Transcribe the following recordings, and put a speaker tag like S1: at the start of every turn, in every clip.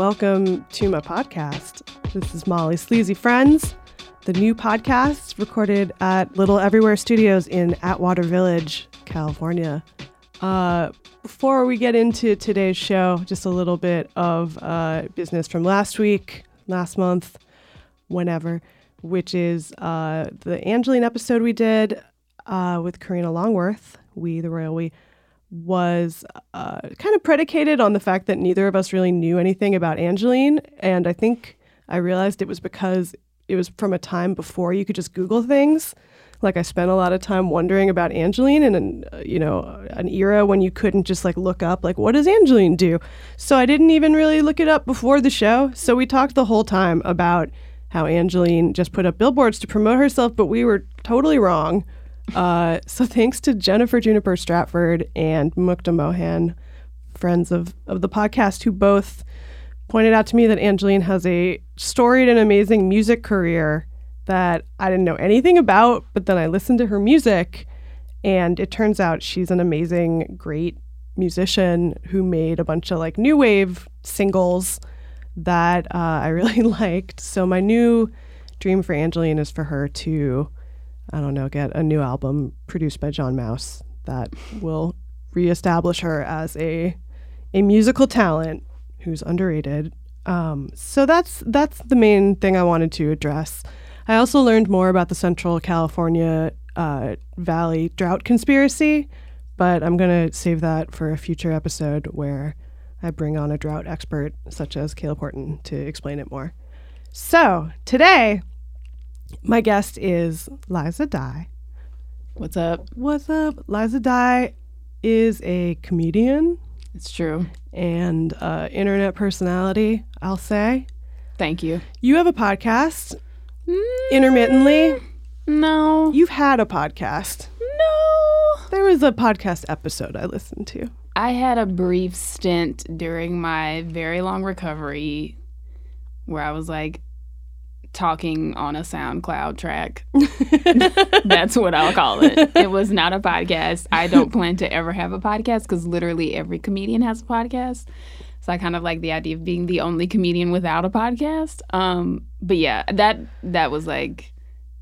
S1: welcome to my podcast. This is Molly's Sleazy Friends, the new podcast recorded at Little Everywhere Studios in Atwater Village, California. Uh, before we get into today's show, just a little bit of uh, business from last week, last month, whenever, which is uh, the Angelyne episode we did uh, with Karina Longworth, We the Royal We was uh, kind of predicated on the fact that neither of us really knew anything about Angelyne. And I think I realized it was because it was from a time before you could just Google things. Like I spent a lot of time wondering about Angelyne in an, uh, you know, an era when you couldn't just like look up, like, what does Angelyne do? So I didn't even really look it up before the show. So we talked the whole time about how Angelyne just put up billboards to promote herself, but we were totally wrong. Uh, so thanks to Jennifer Juniper Stratford and Mukta Mohan, friends of, of the podcast, who both pointed out to me that Angelyne has a storied and amazing music career that I didn't know anything about, but then I listened to her music and it turns out she's an amazing, great musician who made a bunch of like new wave singles that uh, I really liked. So my new dream for Angelyne is for her to I don't know, get a new album produced by John Maus that will reestablish her as a a musical talent who's underrated. Um, so that's that's the main thing I wanted to address. I also learned more about the Central California uh, Valley drought conspiracy, but I'm gonna save that for a future episode where I bring on a drought expert such as Caleb Horton to explain it more. So today my guest is Liza Dye.
S2: What's up?
S1: What's up? Liza Dye is a comedian.
S2: It's true.
S1: And uh, internet personality, I'll say.
S2: Thank you.
S1: You have a podcast mm, intermittently.
S2: No.
S1: You've had a podcast.
S2: No.
S1: There was a podcast episode I listened to.
S2: I had a brief stint during my very long recovery where I was like, talking on a SoundCloud track. That's what I'll call it. It was not a podcast. I don't plan to ever have a podcast because literally every comedian has a podcast. So I kind of like the idea of being the only comedian without a podcast. Um, but yeah, that that was like,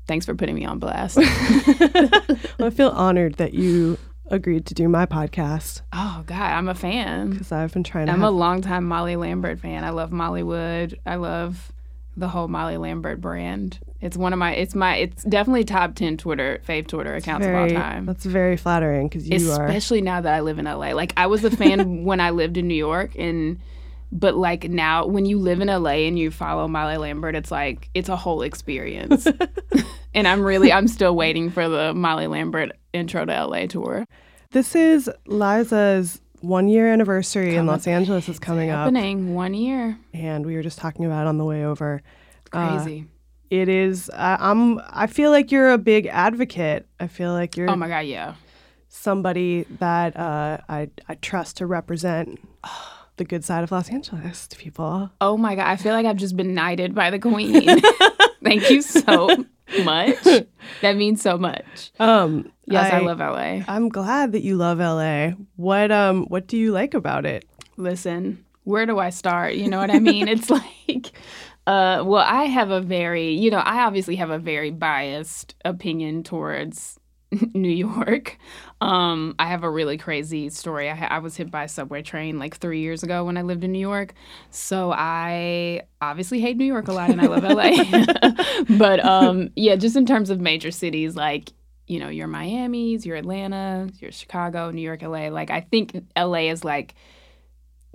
S2: thanks for putting me on blast. well,
S1: I feel honored that you agreed to do my podcast.
S2: Oh God, I'm a fan
S1: because I've been trying. to
S2: I'm
S1: have...
S2: a longtime Molly Lambert fan. I love Mollywood. I love the whole Molly Lambert brand. It's one of my it's my it's definitely top 10 Twitter fave Twitter accounts
S1: very,
S2: of all time.
S1: That's very flattering cuz you
S2: Especially
S1: are
S2: Especially now that I live in LA. Like I was a fan when I lived in New York and but like now when you live in LA and you follow Molly Lambert, it's like it's a whole experience. and I'm really I'm still waiting for the Molly Lambert intro to LA tour.
S1: This is Liza's one year anniversary in Los Angeles is coming
S2: happening.
S1: up.
S2: Happening one year.
S1: And we were just talking about it on the way over.
S2: Crazy. Uh,
S1: it is. Uh, I'm. I feel like you're a big advocate. I feel like you're.
S2: Oh my god, yeah.
S1: Somebody that uh, I I trust to represent the good side of Los Angeles to people.
S2: Oh my god, I feel like I've just been knighted by the queen. Thank you so much. That means so much. Um, yes, I, I, love LA.
S1: I'm glad that you love LA. What um what do you like about it?
S2: Listen, where do I start? You know what I mean? it's like uh well, I have a very, you know, I obviously have a very biased opinion towards New York. Um, I have a really crazy story. I, ha- I was hit by a subway train like three years ago when I lived in New York. So I obviously hate New York a lot and I love LA. but um, yeah, just in terms of major cities, like, you know, your Miami's, your Atlanta, your Chicago, New York, LA. Like, I think LA is like,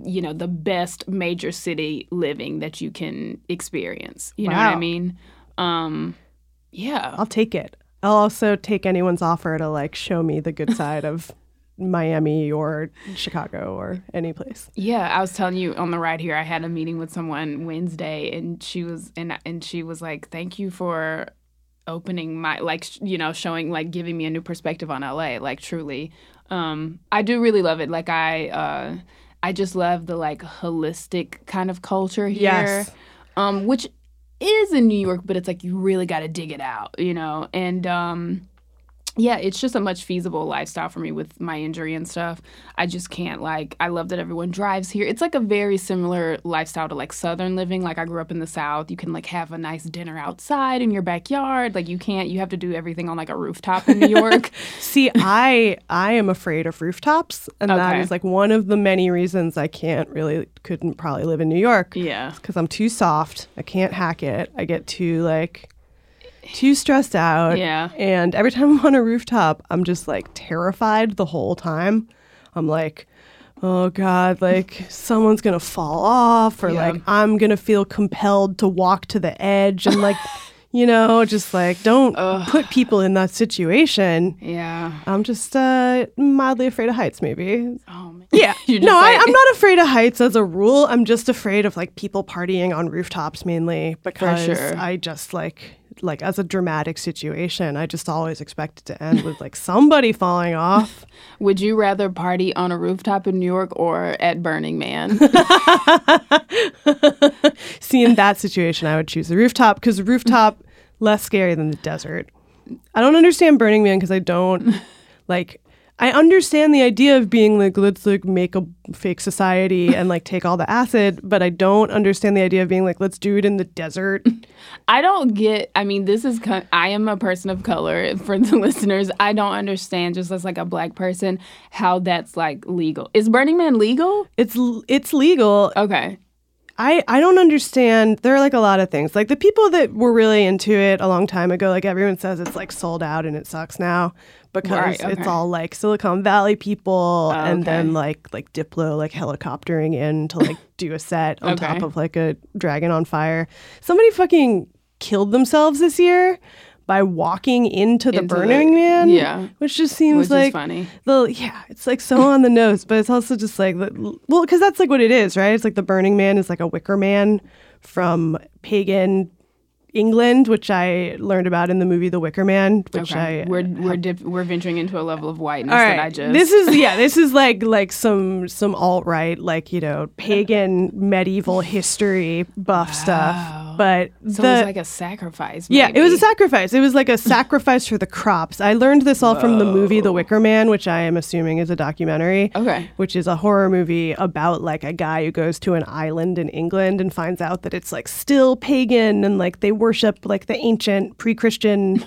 S2: you know, the best major city living that you can experience. You wow. know what I mean? Um, yeah.
S1: I'll take it. I'll also take anyone's offer to like show me the good side of Miami or Chicago or any place.
S2: Yeah, I was telling you on the ride here, I had a meeting with someone Wednesday, and she was and and she was like, "Thank you for opening my like you know showing like giving me a new perspective on LA. Like truly, um, I do really love it. Like I uh, I just love the like holistic kind of culture here.
S1: Yes.
S2: Um, which is in New York, but it's like you really got to dig it out, you know. And um, yeah, it's just a much feasible lifestyle for me with my injury and stuff. I just can't like I love that everyone drives here. It's like a very similar lifestyle to like southern living. Like I grew up in the south. You can like have a nice dinner outside in your backyard. Like you can't you have to do everything on like a rooftop in New York.
S1: See, I I am afraid of rooftops, and that
S2: Okay.
S1: is like one of the many reasons I can't really couldn't probably live in New York.
S2: yeah.
S1: because I'm too soft. I can't hack it. I get too like too stressed out.
S2: Yeah.
S1: And every time I'm on a rooftop, I'm just like terrified the whole time. I'm like, oh God, like someone's gonna fall off, or
S2: Yeah.
S1: like I'm gonna feel compelled to walk to the edge and like you know, just like don't put people in that situation.
S2: Yeah.
S1: I'm just uh mildly afraid of heights, maybe.
S2: Oh man.
S1: Yeah.
S2: You just
S1: no, I,
S2: like-
S1: I'm not afraid of heights as a rule. I'm just afraid of like people partying on rooftops mainly because
S2: sure.
S1: I just like like as a dramatic situation, I just always expect it to end with like somebody falling off.
S2: Would you rather party on a rooftop in New York or at Burning Man?
S1: See, in that situation, I would choose the rooftop because rooftop less scary than the desert. I don't understand Burning Man because I don't like. I understand the idea of being like let's like make a fake society and like take all the acid, but I don't understand the idea of being like let's do it in the desert.
S2: I don't get. I mean, this is. I am a person of color. For the listeners, I don't understand. Just as like a black person, how that's like legal. Is Burning Man legal?
S1: It's it's legal.
S2: Okay.
S1: I I don't understand. There are like a lot of things. Like the people that were really into it a long time ago, like everyone says it's like sold out and it sucks now because
S2: Right,
S1: it's all like Silicon Valley people
S2: Oh,
S1: and then like like Diplo like helicoptering in to like do a set on top of like a dragon on fire. Somebody fucking killed themselves this year by walking into the
S2: Into the-
S1: Burning Man.
S2: yeah.
S1: Which just seems
S2: Which
S1: like
S2: funny.
S1: the yeah, it's like so on the nose, but it's also just like the- well, because that's like what it is, right? It's like the Burning Man is like a Wicker Man from pagan England, which I learned about in the movie The Wicker Man, which
S2: Okay.
S1: I
S2: we're we're dip, we're venturing into a level of whiteness
S1: all
S2: that I just.
S1: This is yeah, this is like like some some alt right, like you know, pagan medieval history buff stuff. But
S2: so
S1: the
S2: it was like a sacrifice.
S1: yeah, it was a sacrifice. It was like a sacrifice for the crops. I learned this all from the movie The Wicker Man, which I am assuming is a documentary.
S2: Okay.
S1: Which is a horror movie about like a guy who goes to an island in England and finds out that it's like still pagan and like they worship like the ancient pre-Christian,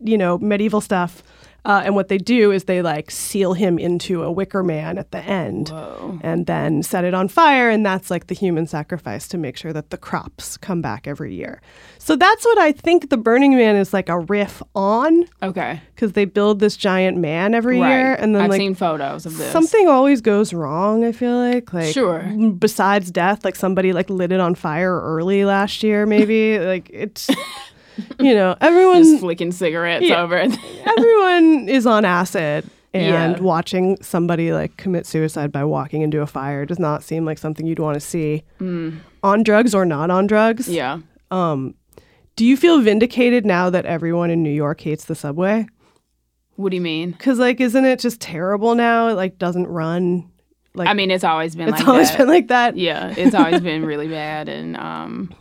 S1: you know, medieval stuff. Uh, and what they do is they like seal him into a wicker man at the end
S2: Whoa.
S1: and then set it on fire. And that's like the human sacrifice to make sure that the crops come back every year. So that's what I think the Burning Man is like a riff on
S2: Okay.
S1: because they build this giant man every
S2: Right.
S1: year. And then
S2: I've
S1: like
S2: seen photos of this.
S1: something always goes wrong, I feel like. Like,
S2: Sure.
S1: besides death, like somebody like lit it on fire early last year, maybe. like, it's, you know, everyone.
S2: Just flicking cigarettes
S1: Yeah.
S2: over.
S1: everyone is on acid and
S2: Yeah.
S1: watching somebody like commit suicide by walking into a fire does not seem like something you'd want to see on drugs or not on drugs.
S2: Mm. yeah.
S1: Do you feel vindicated now that everyone in New York hates the subway?
S2: What do you mean?
S1: Cuz like isn't it just terrible now? It like doesn't run like
S2: I mean, it's always been
S1: it's
S2: like
S1: always
S2: that.
S1: been like that.
S2: Yeah, it's always been really bad, and um,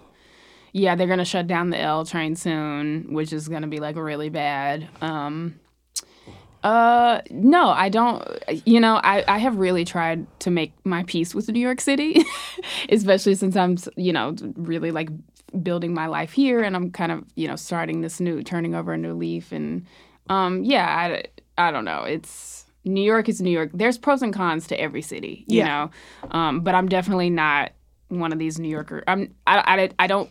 S2: yeah, they're gonna shut down the L train soon, which is gonna be like really bad. Um, uh, no, I don't. You know, I I have really tried to make my peace with New York City, especially since I'm you know really like building my life here, and I'm kind of you know starting this new, turning over a new leaf, and um, yeah, I I don't know, it's. New York is New York. There's pros and cons to every city, you
S1: Yeah.
S2: know. Um, but I'm definitely not one of these New Yorker. I'm I, I, I don't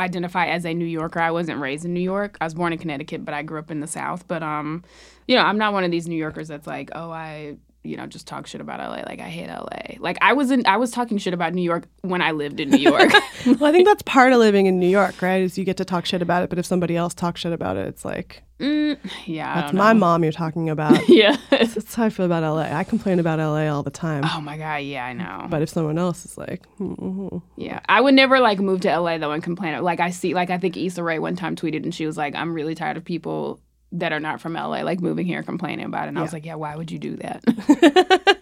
S2: identify as a New Yorker. I wasn't raised in New York. I was born in Connecticut, but I grew up in the South. But um, you know, I'm not one of these New Yorkers that's like, oh, I you know just talk shit about LA. Like I hate LA. Like I was in I was talking shit about New York when I lived in New York.
S1: Well, I think that's part of living in New York, right? Is you get to talk shit about it, but if somebody else talks shit about it, it's like
S2: mm, yeah,
S1: that's my
S2: know.
S1: mom you're talking about.
S2: Yeah.
S1: that's how I feel about LA. I complain about LA all the time.
S2: oh my god. Yeah, I know.
S1: But if someone else is like, mm-hmm.
S2: Yeah, I would never like move to LA though and complain. Like I see, like I think Issa Rae one time tweeted and she was like, "I'm really tired of people that are not from LA, like moving here complaining about it. And I was like, yeah, why would you do that?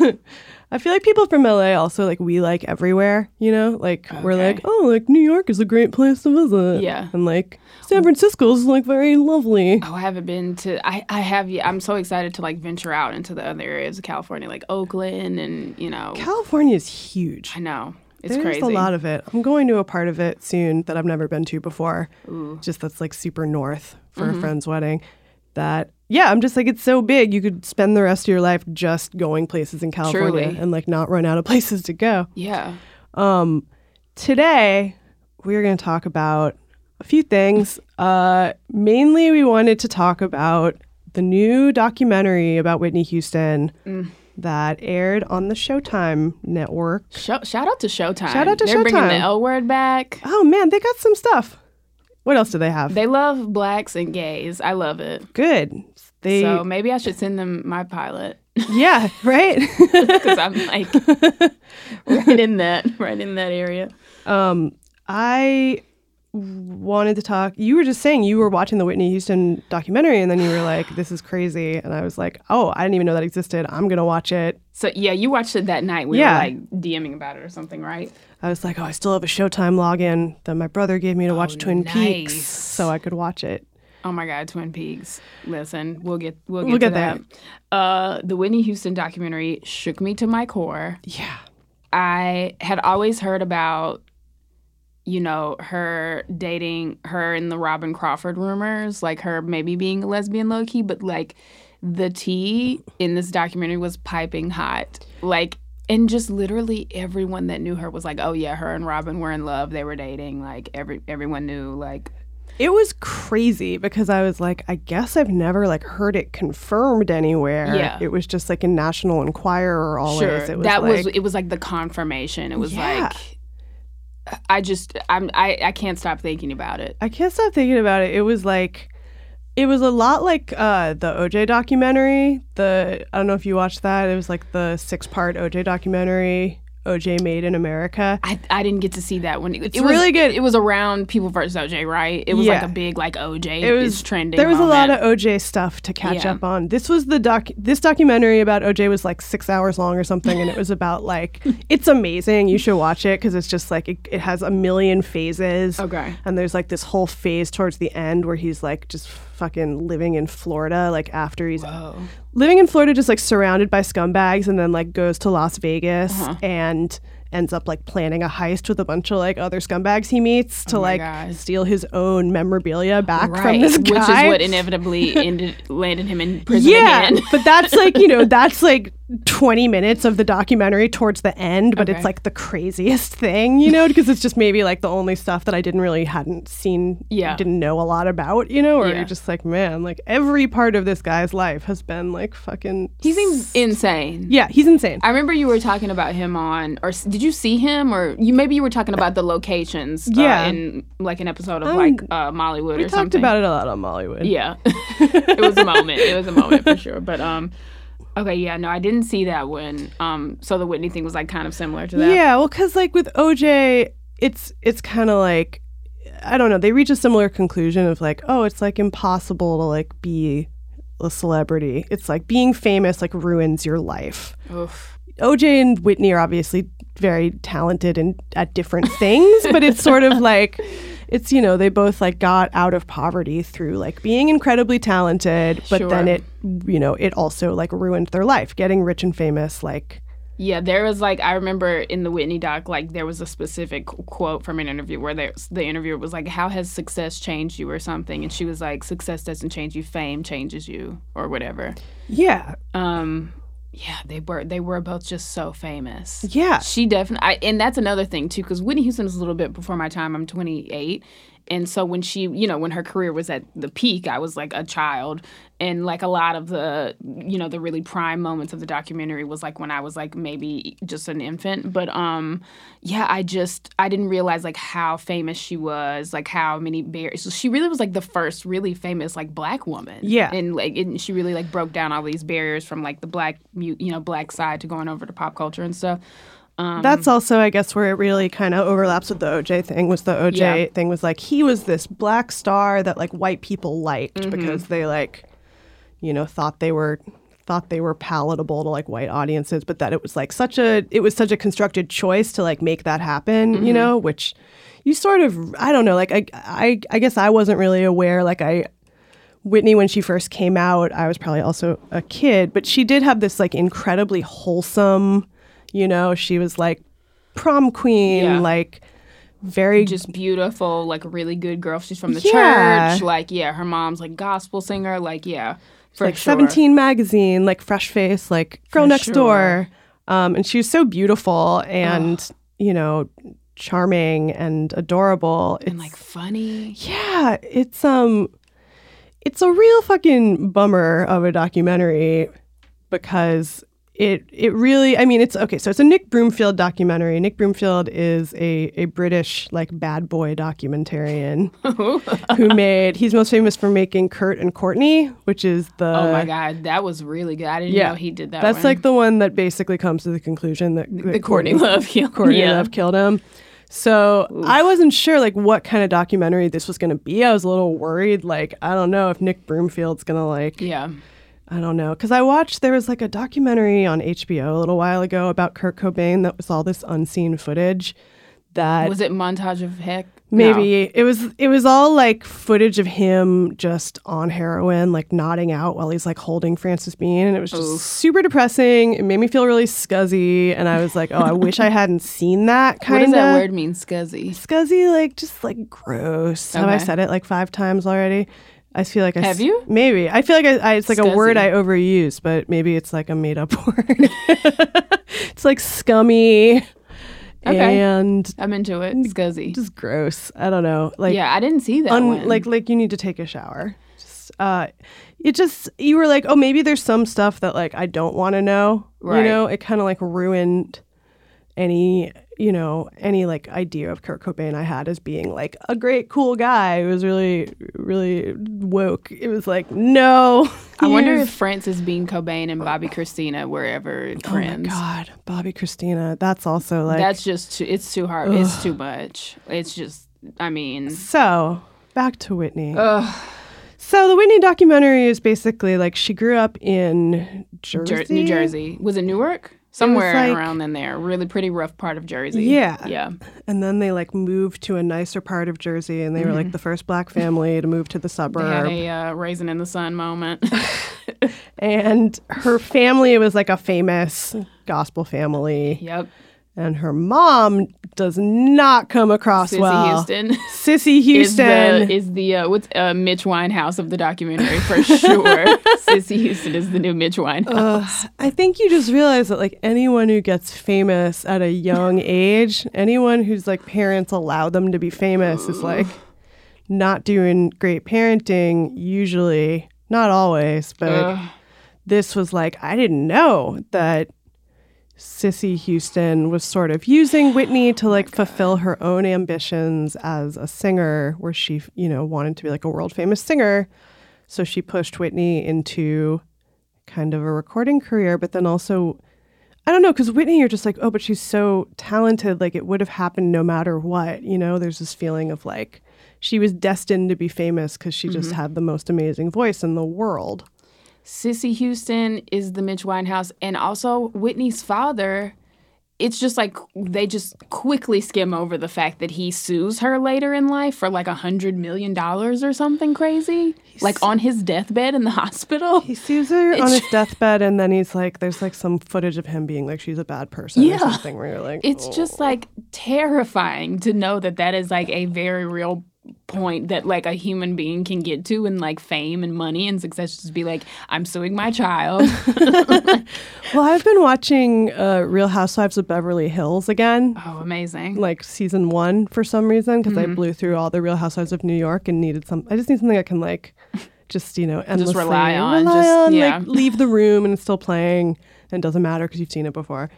S1: I feel like people from LA also like we like everywhere, you know? Like we're like, oh, like New York is a great place to visit.
S2: Yeah.
S1: And like San Francisco's like very lovely.
S2: oh, I haven't been to. I I have. Yeah, I'm so excited to like venture out into the other areas of California, like Oakland, and you know,
S1: California is huge.
S2: I know it's
S1: There's
S2: crazy.
S1: a lot of it. I'm going to a part of it soon that I've never been to before. Just that's like super north for
S2: Mm-hmm.
S1: a friend's wedding. That yeah, I'm just like it's so big. You could spend the rest of your life just going places in California
S2: Truly.
S1: and like not run out of places to go.
S2: yeah.
S1: Um, today we're going to talk about a few things. Uh, mainly, we wanted to talk about the new documentary about Whitney Houston
S2: Mm.
S1: That aired on the Showtime network.
S2: Shout, shout out to Showtime.
S1: Shout out to
S2: They're bringing the L word back.
S1: Oh man, they got some stuff. What else do they have?
S2: They love blacks and gays. I love it.
S1: Good. They
S2: So maybe I should send them my pilot
S1: yeah, right.
S2: because I'm like right in that, right in that area.
S1: um, I wanted to talk. You were just saying you were watching the Whitney Houston documentary, and then you were like, "This is crazy," and I was like, "Oh, I didn't even know that existed. I'm gonna watch it."
S2: So yeah, you watched it that night. We
S1: Yeah.
S2: were like DMing about it or something, right?
S1: I was like, "Oh, I still have a Showtime login that my brother gave me to watch Twin Peaks, so I could watch it."
S2: Oh my God, Twin Peaks. Listen, we'll get we'll get
S1: We'll
S2: to
S1: get there.
S2: that. Uh, the Whitney Houston documentary shook me to my core.
S1: Yeah,
S2: I had always heard about, you know, her dating her and the Robyn Crawford rumors, like her maybe being a lesbian low key, but like the tea in this documentary was piping hot. Like, and just literally everyone that knew her was like, oh yeah, her and Robyn were in love. They were dating. Like, every everyone knew. Like,
S1: it was crazy because I was like, I guess I've never like heard it confirmed anywhere.
S2: Yeah.
S1: it was just like in National Enquirer always.
S2: sure.
S1: It was
S2: that
S1: like,
S2: was it was like the confirmation. It was
S1: Yeah.
S2: like I just I'm I, I can't stop thinking about it.
S1: I can't stop thinking about it. It was like, it was a lot like uh, the OJ documentary. The I don't know if you watched that. It was like the six part OJ documentary, OJ Made in America.
S2: I, I didn't get to see that one. It,
S1: It's
S2: it was,
S1: really good.
S2: It was around People versus OJ, right? It was like a big like OJ
S1: It was
S2: trending.
S1: There was a lot of OJ stuff to catch
S2: Yeah.
S1: up on. This was the doc. This documentary about OJ was like six hours long or something, and it was about like it's amazing. You should watch it because it's just like it, it has a million phases.
S2: Okay.
S1: And there's like this whole phase towards the end where he's like just fucking living in Florida, like after he's
S2: Oh,
S1: living in Florida, just like surrounded by scumbags, and then like goes to Las Vegas
S2: Uh-huh.
S1: and ends up like planning a heist with a bunch of like other scumbags he meets to
S2: Oh
S1: like
S2: God.
S1: steal his own memorabilia back
S2: right.
S1: from this guy.
S2: Which is what inevitably ended landed him in prison
S1: yeah,
S2: again.
S1: but that's like you know that's like 20 minutes of the documentary towards the end, but
S2: Okay.
S1: it's like the craziest thing, you know, because it's just maybe like the only stuff that I didn't really hadn't seen,
S2: Yeah.
S1: didn't know a lot about, you know, or
S2: Yeah.
S1: you're just like, man, like every part of this guy's life has been like fucking.
S2: He seems insane.
S1: Yeah, he's insane.
S2: I remember you were talking about him on, or s- did you see him, or you maybe you were talking about the locations,
S1: Yeah.
S2: uh, in like an episode of
S1: Um,
S2: like uh, Mollywood or something?
S1: we
S2: or
S1: talked
S2: something.
S1: about it a lot on Mollywood.
S2: Yeah, it was a moment. It was a moment for sure. But um, okay, yeah, no, I didn't see that one. Um, so the Whitney thing was like kind of similar to that.
S1: Yeah, well, because like with OJ, it's it's kind of like I don't know. They reach a similar conclusion of like, oh, it's like impossible to like be a celebrity. It's like being famous like ruins your life.
S2: Oof.
S1: OJ and Whitney are obviously very talented and at different things, but it's sort of like it's you know they both like got out of poverty through like being incredibly talented, but then it you know it also like ruined their life. Getting rich and famous like
S2: Yeah, there was like I remember in the Whitney doc, like there was a specific quote from an interview where the interviewer was like, "How has success changed you?" or something, and she was like, "Success doesn't change you, fame changes you," or whatever.
S1: yeah
S2: Um, yeah, they were they were both just so famous.
S1: yeah
S2: She definitely, and that's another thing too, because Whitney Houston is a little bit before my time. I'm 28, and so when she, you know, when her career was at the peak, I was like a child, and like a lot of the, you know, the really prime moments of the documentary was like when I was like maybe just an infant. But um, yeah, I just I didn't realize like how famous she was, like how many barriers. So she really was like the first really famous like black woman.
S1: Yeah.
S2: and like and she really like broke down all these barriers from like the black you know black side to going over to pop culture and stuff Um,
S1: That's also, I guess, where it really kind of overlaps with the OJ thing. Was the OJ
S2: Yeah.
S1: thing was like he was this black star that like white people liked
S2: Mm-hmm.
S1: because they like, you know, thought they were thought they were palatable to like white audiences, but that it was like such a it was such a constructed choice to like make that happen.
S2: Mm-hmm.
S1: You know, which you sort of I don't know. Like I I I guess I wasn't really aware. Like I Whitney, when she first came out, I was probably also a kid, but she did have this like incredibly wholesome, you know, she was like prom queen,
S2: Yeah.
S1: like very
S2: just beautiful, like a really good girl. She's from the
S1: Yeah.
S2: church. Like, yeah, her mom's like gospel singer. Like, yeah, for
S1: like
S2: sure.
S1: 17 magazine, like fresh face, like girl
S2: For
S1: next
S2: sure.
S1: door. Um, and she was so beautiful and, you know, charming and adorable.
S2: and like funny.
S1: Yeah, it's um it's a real fucking bummer of a documentary because it it really I mean it's okay, so it's a Nick Broomfield documentary. Nick Broomfield is a a British like bad boy documentarian who made he's most famous for making Kurt and Courtney, which is the
S2: oh my god, that was really good. I didn't
S1: yeah,
S2: know he did that.
S1: That's
S2: one.
S1: like the one that basically comes to the conclusion that, that
S2: the Courtney Love killed.
S1: Courtney
S2: yeah.
S1: Love killed him. So I wasn't sure like what kind of documentary this was going to be. I was a little worried. Like I don't know if Nick Broomfield's going to like
S2: Yeah.
S1: I don't know because I watched there was like a documentary on HBO a little while ago about Kurt Cobain that was all this unseen footage that
S2: Was it montage of heck?
S1: maybe it was it was all like footage of him just on heroin like nodding out while he's like holding Frances Bean and it was just
S2: Oof.
S1: super depressing it made me feel really scuzzy and I was like oh I wish I hadn't seen that kind.
S2: What
S1: kind
S2: does
S1: of
S2: that word mean? Scuzzy.
S1: scuzzy like just like gross have I said it like five times already I feel like I
S2: Have you?
S1: maybe I feel like I, I, it's like a word I overuse but maybe it's like a made up word it's like scummy
S2: Okay.
S1: and
S2: I'm into it. Scuzzy.
S1: just gross. I don't know. Like
S2: yeah, I didn't see that
S1: un-
S2: one.
S1: like like you need to take a shower. Just uh it just you were like, "Oh, maybe there's some stuff that like I don't want to know."
S2: Right.
S1: You know, it kind of like ruined any, you know, any like idea of Kurt Cobain I had as being like a great cool guy. It was really really woke. It was like, "No."
S2: I wonder if Frances Bean Cobain and Bobbi Kristina were ever friends.
S1: Oh my god, Bobbi Kristina. That's also like
S2: That's just too, it's too hard. It's too much. It's just I mean,
S1: So, back to Whitney.
S2: ugh,
S1: So the Whitney documentary is basically like she grew up in Jersey,
S2: Jer- New Jersey. Was it Newark? Somewhere
S1: like-
S2: around in there. Really pretty rough part of Jersey.
S1: Yeah.
S2: Yeah.
S1: and then they like moved to a nicer part of Jersey, and they were like the first black family to move to the
S2: Mm-hmm. They had a uh, raisin in the sun moment.
S1: And her family was like a famous gospel family,
S2: yep.
S1: and her mom does not come across
S2: Cissy
S1: well.
S2: Houston.
S1: Cissy
S2: Is
S1: Houston.
S2: the is the uh, what's uh, Mitch Winehouse of the documentary for sure. Cissy Houston is the new Mitch Winehouse.
S1: Ugh, I think you just realize that like anyone who gets famous at a young age, anyone whose like parents allow them to be famous is like not doing great parenting usually, not always, but
S2: Ugh.
S1: this was like I didn't know that Cissy Houston was sort of using Whitney to like oh fulfill her own ambitions as a singer where she, you know, wanted to be like a world famous singer. So she pushed Whitney into kind of a recording career, but then also, I don't know, because Whitney, you're just like, oh, but she's so talented. Like it would have happened no matter what. You know, there's this feeling of like she was destined to be famous because she just mm-hmm. had the most amazing voice in the world.
S2: Cissy Houston is the Mitch Winehouse, and also Whitney's father. It's just like they just quickly skim over the fact that he sues her later in life for like a hundred million dollars or something crazy, like on his deathbed in the hospital.
S1: He sues her on his deathbed, and then he's like, there's like some footage of him being like, she's a bad person
S2: Yeah.
S1: or something, where you're like,
S2: It's just oh. like terrifying to know that that is like a very real point that like a human being can get to and like fame and money and success just be like i'm suing my child
S1: well, I've been watching uh, Real Housewives of Beverly Hills again.
S2: oh amazing
S1: like season one for some reason because
S2: Mm-hmm.
S1: I blew through all the Real Housewives of New York and needed some. I just need something I can like, just you know, endlessly
S2: rely on,
S1: rely
S2: just-
S1: on,
S2: yeah.
S1: like leave the room and it's still playing. And it doesn't matter because you've seen it before,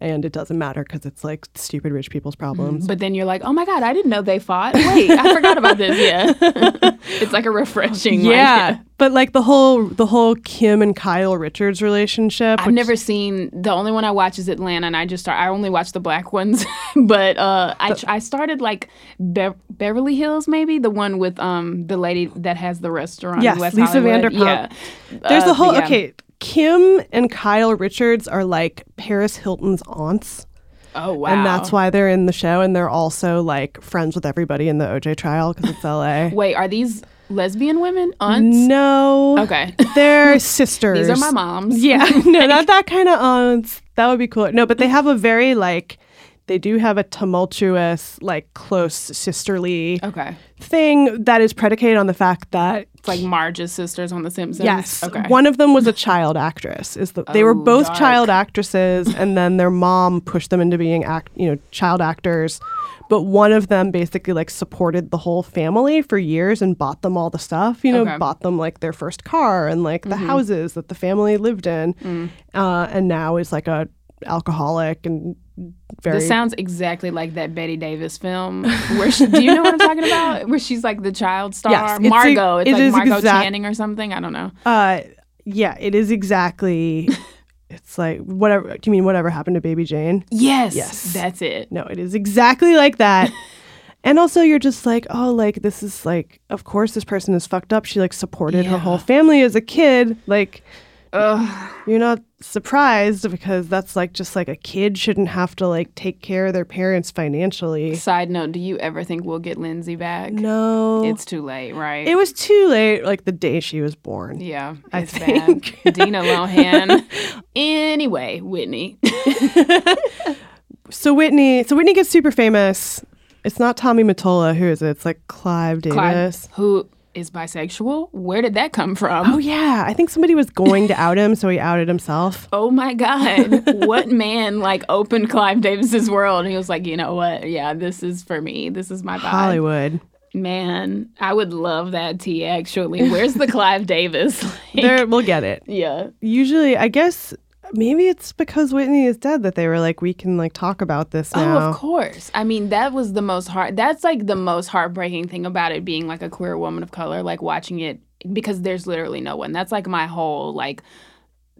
S1: and it doesn't matter because it's like stupid rich people's problems.
S2: But then you're like, oh my God, I didn't know they fought. Wait, I forgot about this. Yeah. it's like a refreshing. like,
S1: Yeah, but like the whole the whole Kim and Kyle Richards relationship.
S2: I've
S1: which-
S2: never seen the only one I watch is Atlanta, and I just start. I only watch the black ones, but uh, I I started like Be- Beverly Hills, maybe the one with um the lady that has the restaurant.
S1: Yes, Lisa
S2: Hollywood.
S1: Vanderpump.
S2: Yeah,
S1: There's
S2: Uh,
S1: the whole
S2: yeah.
S1: okay. Kim and Kyle Richards are like Paris Hilton's aunts,
S2: Oh wow,
S1: and that's why they're in the show. And they're also like friends with everybody in the OJ trial because it's LA.
S2: Wait, are these lesbian women aunts?
S1: no,
S2: Okay,
S1: they're sisters.
S2: these are my moms.
S1: Yeah, no, not that kind of aunts. That would be cool. No, but they have a very like, they do have a tumultuous, like close sisterly
S2: Okay,
S1: thing that is predicated on the fact that
S2: it's like Marge's sisters on The Simpsons.
S1: yes,
S2: Okay.
S1: one of them was a child actress. Is the they were
S2: Oh,
S1: both
S2: dark.
S1: child actresses, and then their mom pushed them into being act, you know, child actors. But one of them basically like supported the whole family for years and bought them all the stuff. You know,
S2: Okay. Mm-hmm.
S1: bought them like their first car and like the houses that the family lived in,
S2: Mm.
S1: uh, and now is like a alcoholic and very.
S2: This sounds exactly like that Bette Davis film. Where she, do you know what I'm talking about? Where she's like the child star,
S1: Yes, it's a-
S2: Margo. It's
S1: it
S2: like Margo
S1: exact-
S2: Channing or something. I don't know.
S1: uh, yeah, it is exactly. it's like whatever. Do you mean whatever happened to Baby Jane?
S2: Yes,
S1: Yes.
S2: that's it.
S1: No, it is exactly like that. and also, you're just like, oh, like this is like, of course, this person is fucked up. She like supported her whole family as a kid. Like,
S2: Ugh.
S1: you're not surprised because that's like just like a kid shouldn't have to like take care of their parents financially.
S2: Side note: Do you ever think we'll get Lindsay back?
S1: No,
S2: It's too late, right?
S1: it was too late. Like the day she was born.
S2: yeah,
S1: I think.
S2: bad. Dina Lohan. anyway, Whitney.
S1: So Whitney, so Whitney gets super famous. It's not Tommy Mottola. Who is it? It's like Clive Davis.
S2: Clive, who is bisexual? Where did that come from?
S1: Oh yeah, I think somebody was going to out him, so he outed himself.
S2: Oh my God. what man like opened Clive Davis's world? He was like, you know what? Yeah, this is for me. This is my vibe.
S1: Hollywood.
S2: Man, I would love that tea actually. Where's the Clive Davis? Like,
S1: There, we'll get it.
S2: yeah.
S1: Usually, I guess maybe it's because Whitney is dead that they were like, we can like talk about this now.
S2: Oh, of course. I mean, that was the most heart. That's like the most heartbreaking thing about it being like a queer woman of color, like watching it because there's literally no one. That's like my whole like,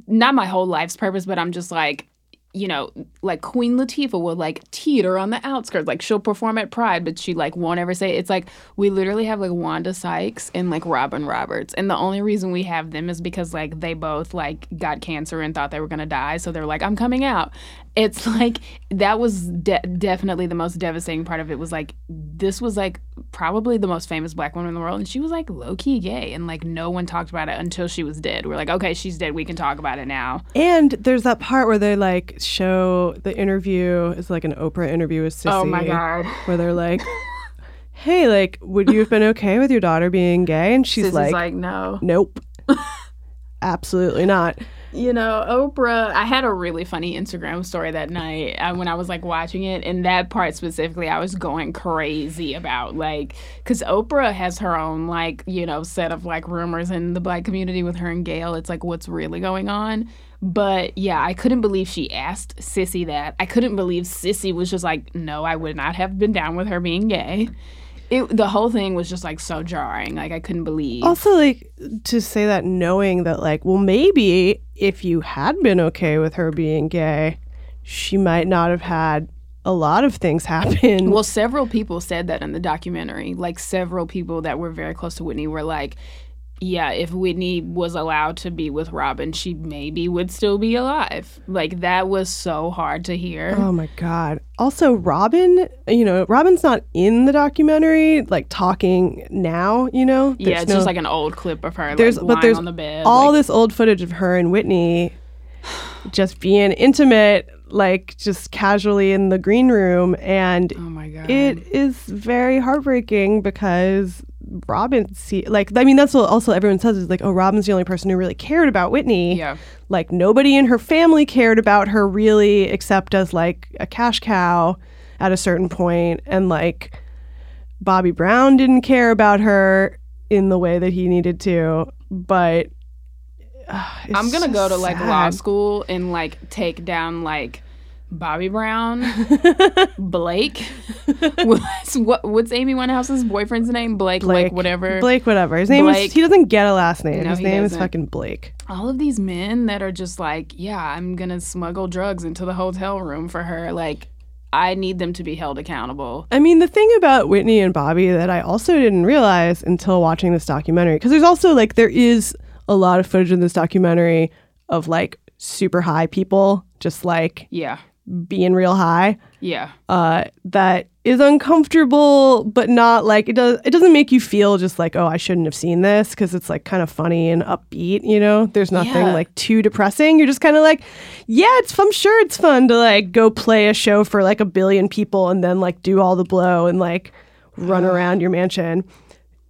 S2: not my whole life's purpose, but I'm just like. You know, like Queen Latifah will like teeter on the outskirts. Like she'll perform at Pride, but she like won't ever say it. it's like we literally have like Wanda Sykes and like Robin Roberts, and the only reason we have them is because like they both like got cancer and thought they were gonna die, so they're like I'm coming out. It's like that was de- definitely the most devastating part of it. Was like this was like probably the most famous black woman in the world, and she was like low key gay, and like no one talked about it until she was dead. We're like, okay, she's dead, we can talk about it now.
S1: And there's that part where they like show the interview it's like an Oprah interview with Cissy.
S2: Oh my god,
S1: Where they're like, "Hey, like, would you have been okay with your daughter being gay?" And she's
S2: Cissy's
S1: like,
S2: like no.
S1: "Nope, absolutely not."
S2: You know, Oprah, I had a really funny Instagram story that night uh, when I was like watching it. And that part specifically, I was going crazy about. Like, because Oprah has her own, like, you know, set of like rumors in the black community with her and Gayle. It's like, what's really going on? But yeah, I couldn't believe she asked Cissy that. I couldn't believe Cissy was just like, no, I would not have been down with her being gay. It, the whole thing was just like so jarring. Like, I couldn't believe.
S1: Also, like to say that knowing that, like, well, maybe if you had been okay with her being gay, she might not have had a lot of things happen.
S2: Well, several people said that in the documentary. Like several people that were very close to Whitney were like, yeah, if Whitney was allowed to be with Robyn, she maybe would still be alive. Like that was so hard to hear.
S1: Oh my god. Also, Robyn, you know, Robyn's not in the documentary, like talking now, you know?
S2: yeah, it's
S1: no-
S2: just like an old clip of her
S1: there's
S2: like,
S1: but
S2: lying
S1: there's
S2: on the bed.
S1: all
S2: like,
S1: this old footage of her and Whitney just being intimate, like just casually in the green room and
S2: Oh my god.
S1: it is very heartbreaking because Robyn see like I mean that's what also everyone says is like oh Robyn's the only person who really cared about Whitney.
S2: yeah.
S1: Like nobody in her family cared about her really except as like a cash cow at a certain point and like Bobby Brown didn't care about her in the way that he needed to, but it's
S2: I'm gonna go
S1: just
S2: to like law school and like take down like Bobby Brown, Blake. what's what, what's Amy Winehouse's boyfriend's name? Blake,
S1: Blake,
S2: like whatever.
S1: Blake, whatever. His name
S2: Blake.
S1: is. He doesn't get a last name.
S2: No,
S1: His name is
S2: doesn't.
S1: fucking Blake.
S2: All of these men that are just like, yeah, I'm gonna smuggle drugs into the hotel room for her. Like, I need them to be held accountable.
S1: I mean, the thing about Whitney and Bobby that I also didn't realize until watching this documentary, because there's also like there is a lot of footage in this documentary of like super high people just like
S2: Yeah,
S1: being real high.
S2: yeah,
S1: uh, that is uncomfortable, but not like it does. It doesn't make you feel just like, oh, I shouldn't have seen this because it's like kind of funny and upbeat. You know, there's nothing
S2: Yeah.
S1: like too depressing. You're just kind of like, yeah, it's. I'm sure it's fun to like go play a show for like a billion people and then like do all the blow and like run around your mansion.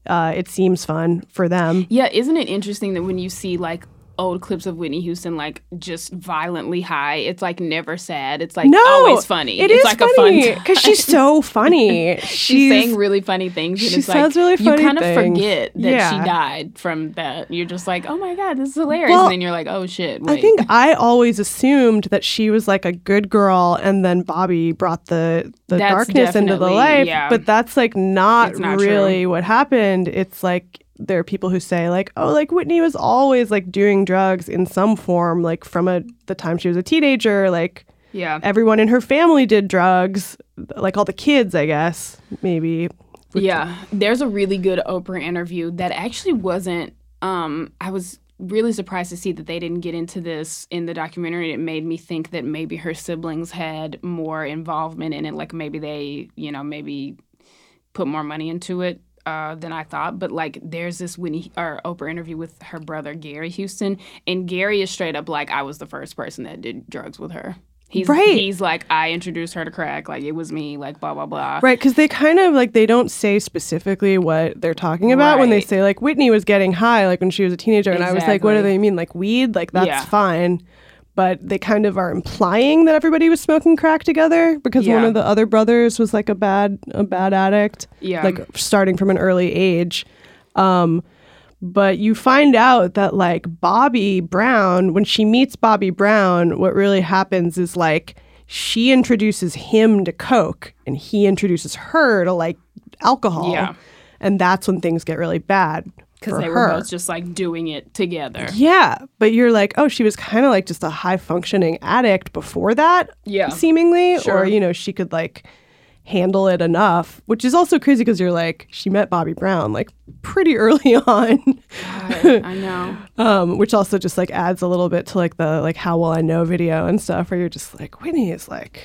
S1: Uh, it seems fun for them.
S2: yeah. Isn't it interesting that when you see like old clips of Whitney Houston like just violently high, it's like never sad. It's like
S1: No,
S2: always funny.
S1: It
S2: it's
S1: is
S2: like
S1: funny
S2: a fun
S1: because she's so funny.
S2: She's saying really funny things, and
S1: she
S2: it's
S1: says
S2: like
S1: really funny
S2: you kind of forget that
S1: Yeah.
S2: she died from that. You're just like, oh my god, this is hilarious,
S1: Well,
S2: and then you're like, oh shit. Wait.
S1: I think I always assumed that she was like a good girl, and then Bobby brought the the
S2: That's
S1: darkness into the life.
S2: yeah.
S1: But that's like not,
S2: not
S1: really what happened. It's like there are people who say like, oh, like Whitney was always like doing drugs in some form, like from a the time she was a teenager. Like
S2: yeah,
S1: everyone in her family did drugs, like all the kids, I guess maybe.
S2: yeah. There's a really good Oprah interview that actually wasn't. Um, I was really surprised to see that they didn't get into this in the documentary. It made me think that maybe her siblings had more involvement in it. Like maybe they, you know, maybe put more money into it uh, than I thought. But like, there's this Whitney or Oprah interview with her brother Gary Houston, and Gary is straight up like, I was the first person that did drugs with her. He's
S1: Right.
S2: He's like, I introduced her to crack. Like it was me. Like blah blah blah.
S1: Right, because they kind of like they don't say specifically what they're talking about when they say like Whitney was getting high like when she was a teenager, and I was like, what do they mean like weed? Like that's
S2: Yeah.
S1: fine, but they kind of are implying that everybody was smoking crack together because one of the other brothers was like a bad a bad addict,
S2: Yeah.
S1: like starting from an early age. Um, but you find out that like Bobby Brown, when she meets Bobby Brown, what really happens is like she introduces him to Coke and he introduces her to like alcohol.
S2: Yeah.
S1: And that's when things get really bad.
S2: Because they
S1: her.
S2: were both just like doing it together.
S1: Yeah. But you're like, oh, she was kind of like just a high functioning addict before that,
S2: Yeah.
S1: seemingly.
S2: Sure.
S1: Or, you know, she could like handle it enough, which is also crazy because you're like, she met Bobby Brown like pretty early on.
S2: God, I know.
S1: um, which also just like adds a little bit to like the like How Will I Know video and stuff where you're just like Whitney is like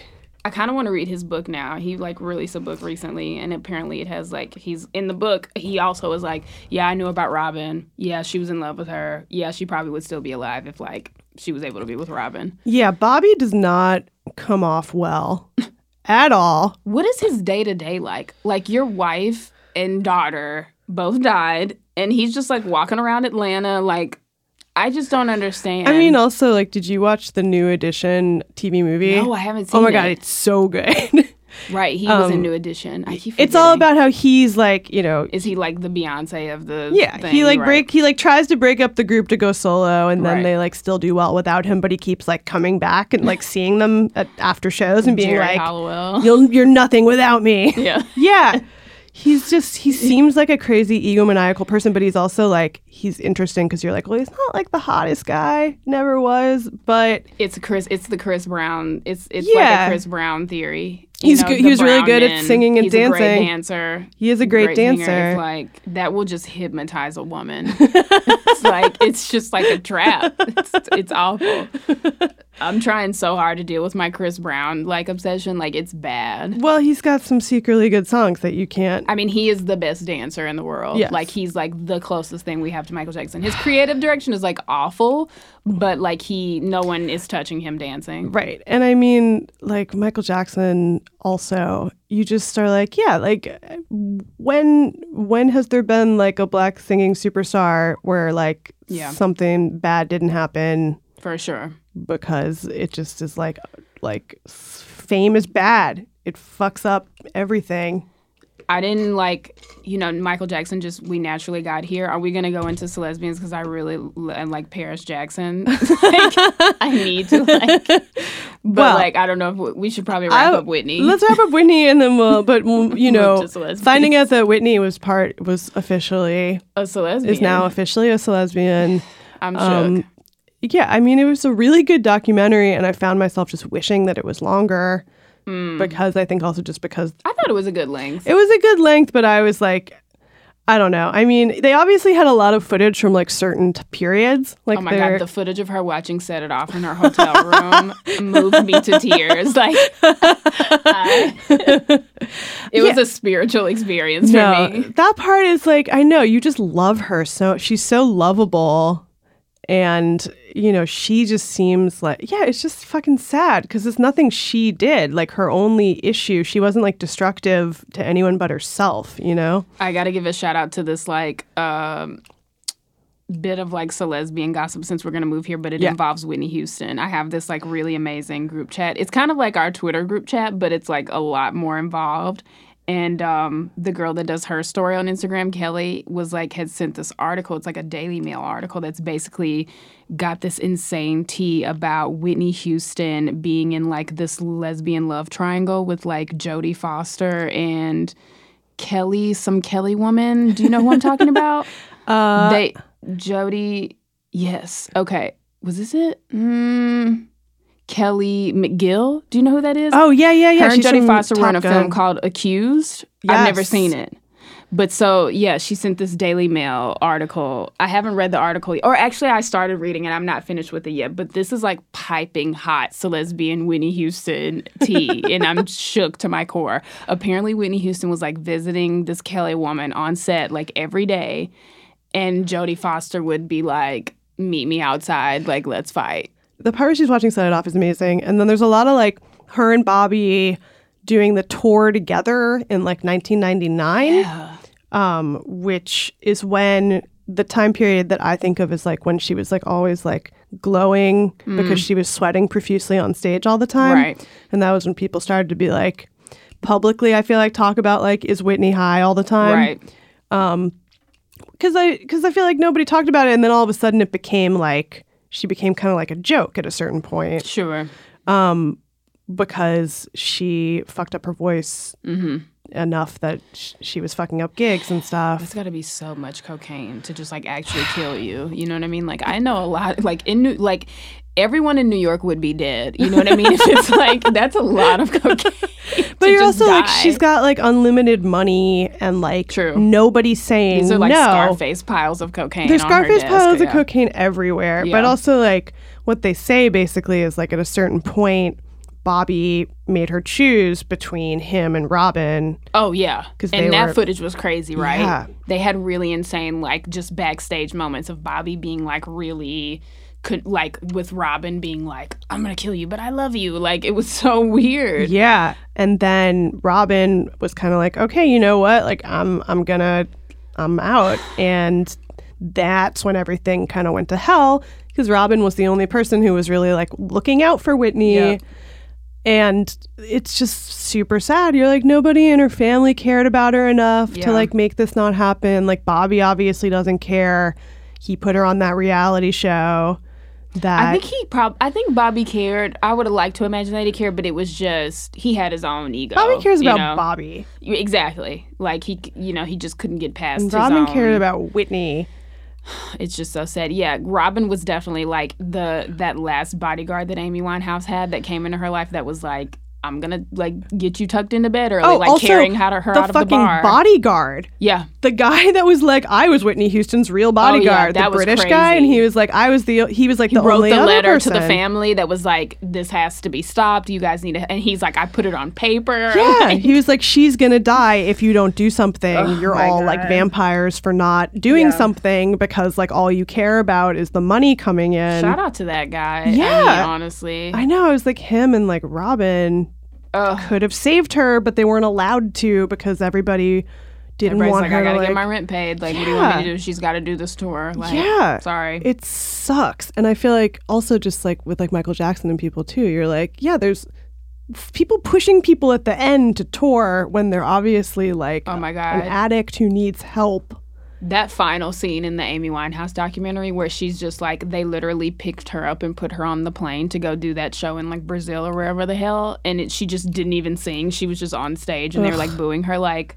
S2: I kind of want to read his book now. He like released a book recently, and apparently it has like he's in the book. He also was like, yeah, I knew about Robyn. Yeah, she was in love with her. Yeah, she probably would still be alive if like she was able to be with Robyn.
S1: yeah Bobby does not come off well at all
S2: What is his day to day like? Like your wife and daughter both died, and he's just like walking around Atlanta. Like I just don't understand.
S1: I mean also like did you watch the new edition TV movie
S2: no, I haven't seen. It.
S1: Oh my
S2: it.
S1: god it's so good
S2: Right, he was in
S1: Um,
S2: New Edition. I keep
S1: it's all about how he's like you know
S2: Is he like the Beyonce of the?
S1: yeah
S2: thing?
S1: he like
S2: Right.
S1: break he like tries to break up the group to go solo and then
S2: Right.
S1: they like still do well without him but he keeps like coming back and like seeing them at after shows and being like you'll you're nothing without me
S2: yeah.
S1: yeah he's just he seems like a crazy egomaniacal person but he's also like he's interesting because you're like well he's not like the hottest guy never was but
S2: It's Chris. It's the Chris Brown. It's it's like a Chris Brown theory. You
S1: He's
S2: know,
S1: good- he was really good at singing and dancing.
S2: He's A great dancer.
S1: he is a great,
S2: singer.
S1: dancer
S2: It's like that will just hypnotize a woman. it's like it's just like a trap. It's, it's awful. I'm trying so hard to deal with my Chris Brown like obsession. Like it's bad.
S1: well he's got some secretly good songs that you can't
S2: I mean, he is the best dancer in the world.
S1: Yes.
S2: Like he's like the closest thing we have to Michael Jackson. His creative direction is like awful, but like he, no one is touching him dancing.
S1: right and i mean like michael jackson also you just are like yeah like when when has there been like a black singing superstar where like
S2: Yeah.
S1: something bad didn't happen
S2: For sure.
S1: Because it just is like like fame is bad. It fucks up everything.
S2: I didn't like, you know, Michael Jackson. Just we naturally got here. Are we gonna go into lesbians because I really l- and like Paris Jackson? like, I need to like, but
S1: Well,
S2: like I don't know if we, we should probably wrap
S1: I-
S2: up Whitney.
S1: Let's wrap up Whitney, and then we'll. But you know, finding out that Whitney was part was officially
S2: a lesbian
S1: is now officially a lesbian.
S2: I'm shook.
S1: Um, yeah, I mean, it was a really good documentary, and I found myself just wishing that it was longer
S2: Hmm.
S1: because I think also just because
S2: I thought it was a good length.
S1: it was a good length, but I was like, I don't know. I mean, they obviously had a lot of footage from like certain t- periods, like
S2: Oh my god, the footage of her watching Set It Off in her hotel room moved me to tears. Like, I- it was
S1: Yeah.
S2: a spiritual experience for me.
S1: that part is like I know you just love her so she's so lovable, and you know she just seems like yeah, it's just fucking sad because it's nothing she did. Like her only issue, she wasn't like destructive to anyone but herself. You know.
S2: I got to give a shout out to this like um, bit of like lesbian gossip since we're gonna move here, but it
S1: Yeah.
S2: involves Whitney Houston. I have this like really amazing group chat. It's kind of like our Twitter group chat, but it's like a lot more involved. And um, the girl that does her story on Instagram, Kelly, was like had sent this article. It's like a Daily Mail article that's basically got this insane tea about Whitney Houston being in like this lesbian love triangle with like Jodie Foster and Kelly, some Kelly woman. Do you know who I'm talking about?
S1: Uh,
S2: they Jodie. Yes. Okay. Was this it? Mm, Kelly McGillis. Do you know who that is?
S1: oh yeah, yeah, yeah.
S2: Her and Jodie Foster were in a film called Accused. I've never seen it. But so yeah, she sent this Daily Mail article. I haven't read the article, or actually, I started reading it. I'm not finished with it yet. But this is like piping hot so lesbian Whitney Houston tea, and I'm shook to my core. Apparently, Whitney Houston was like visiting this Kelly woman on set like every day, and Jodie Foster would be like, "Meet me outside, like let's fight."
S1: The part where she's watching Set It Off is amazing. And then there's a lot of like her and Bobby doing the tour together in like 1999, um, which is when the time period that I think of is like when she was like always like glowing because she was sweating profusely on stage all the time.
S2: Right.
S1: And that was when people started to be like publicly, I feel like talk about like, is Whitney high all the time?
S2: right.
S1: because I because I feel like nobody talked about it, and then all of a sudden it became like she became kind of like a joke at a certain point
S2: Sure.
S1: Um, because she fucked up her voice mm-hmm. enough that sh- she was fucking up gigs and stuff.
S2: It's got to be so much cocaine to just like actually kill you. You know what I mean? Like I know a lot. Like in New, like everyone in New York would be dead. You know what I mean? If it's like that's a lot of cocaine.
S1: But you're also like she's got like unlimited money and like
S2: True.
S1: nobody's saying
S2: These are like
S1: no.
S2: Scarface piles of cocaine.
S1: There's
S2: on her
S1: Scarface piles
S2: yeah.
S1: of cocaine everywhere, but also like what they say basically is like at a certain point, Bobby made her choose between him and Robyn.
S2: Oh yeah,
S1: 'Cause
S2: and that
S1: were-
S2: footage was crazy, right?
S1: Yeah.
S2: They had really insane like just backstage moments of Bobby being like really. Could like with Robyn being like, "I'm gonna kill you, but I love you." Like it was so weird.
S1: Yeah. And then Robyn was kind of like, okay, you know what? Like, I'm, I'm gonna, I'm out. And that's when everything kind of went to hell because Robyn was the only person who was really like looking out for Whitney.
S2: Yeah.
S1: And it's just super sad. You're like, nobody in her family cared about her enough
S2: Yeah.
S1: to like make this not happen. Like, Bobby obviously doesn't care. He put her on that reality show. That
S2: I think he prob I think Bobby cared. I would have liked to imagine that he cared, but it was just he had his own ego.
S1: Bobby cares about
S2: know?
S1: Bobby.
S2: Exactly. Like he, you know, he just couldn't get past.
S1: And Robyn
S2: own-
S1: cared about Whitney.
S2: It's just so sad. Yeah, Robyn was definitely like the that last bodyguard that Amy Winehouse had that came into her life. That was like, I'm gonna like get you tucked into bed early, oh, like
S1: Oh, also,
S2: carrying her, her
S1: the
S2: out of the
S1: fucking
S2: bar.
S1: bodyguard.
S2: yeah,
S1: the guy that was like, I was Whitney Houston's real oh, bodyguard,
S2: Oh, that
S1: the
S2: was
S1: British guy, and he was like, I was the he was like the
S2: wrote
S1: only
S2: the
S1: other
S2: letter to the family that was like, this has to be stopped. You guys need to. And he's like, I put it on paper.
S1: Yeah, he was like, she's gonna die if you don't do something. You're
S2: my
S1: all like vampires for not doing
S2: Yeah.
S1: something because like all you care about is the money coming in.
S2: Shout out to that guy. I
S1: Yeah.
S2: mean, honestly.
S1: I know. I was like him and like Robyn
S2: Ugh.
S1: could have saved her, but they weren't allowed to because everybody didn't
S2: Everybody's
S1: want
S2: like,
S1: her
S2: I gotta
S1: to
S2: get my rent paid. Like, what do you want me to do? She's got to do this tour. Like,
S1: Yeah.
S2: Sorry.
S1: it sucks and i feel like also just like with like michael jackson and people too you're like yeah there's people pushing people at the end to tour when they're obviously like
S2: Oh my god an
S1: addict who needs help.
S2: That final scene in the Amy Winehouse documentary where she's just like they literally picked her up and put her on the plane to go do that show in like Brazil or wherever the hell and it, she just didn't even sing. She was just on stage and they were like booing her like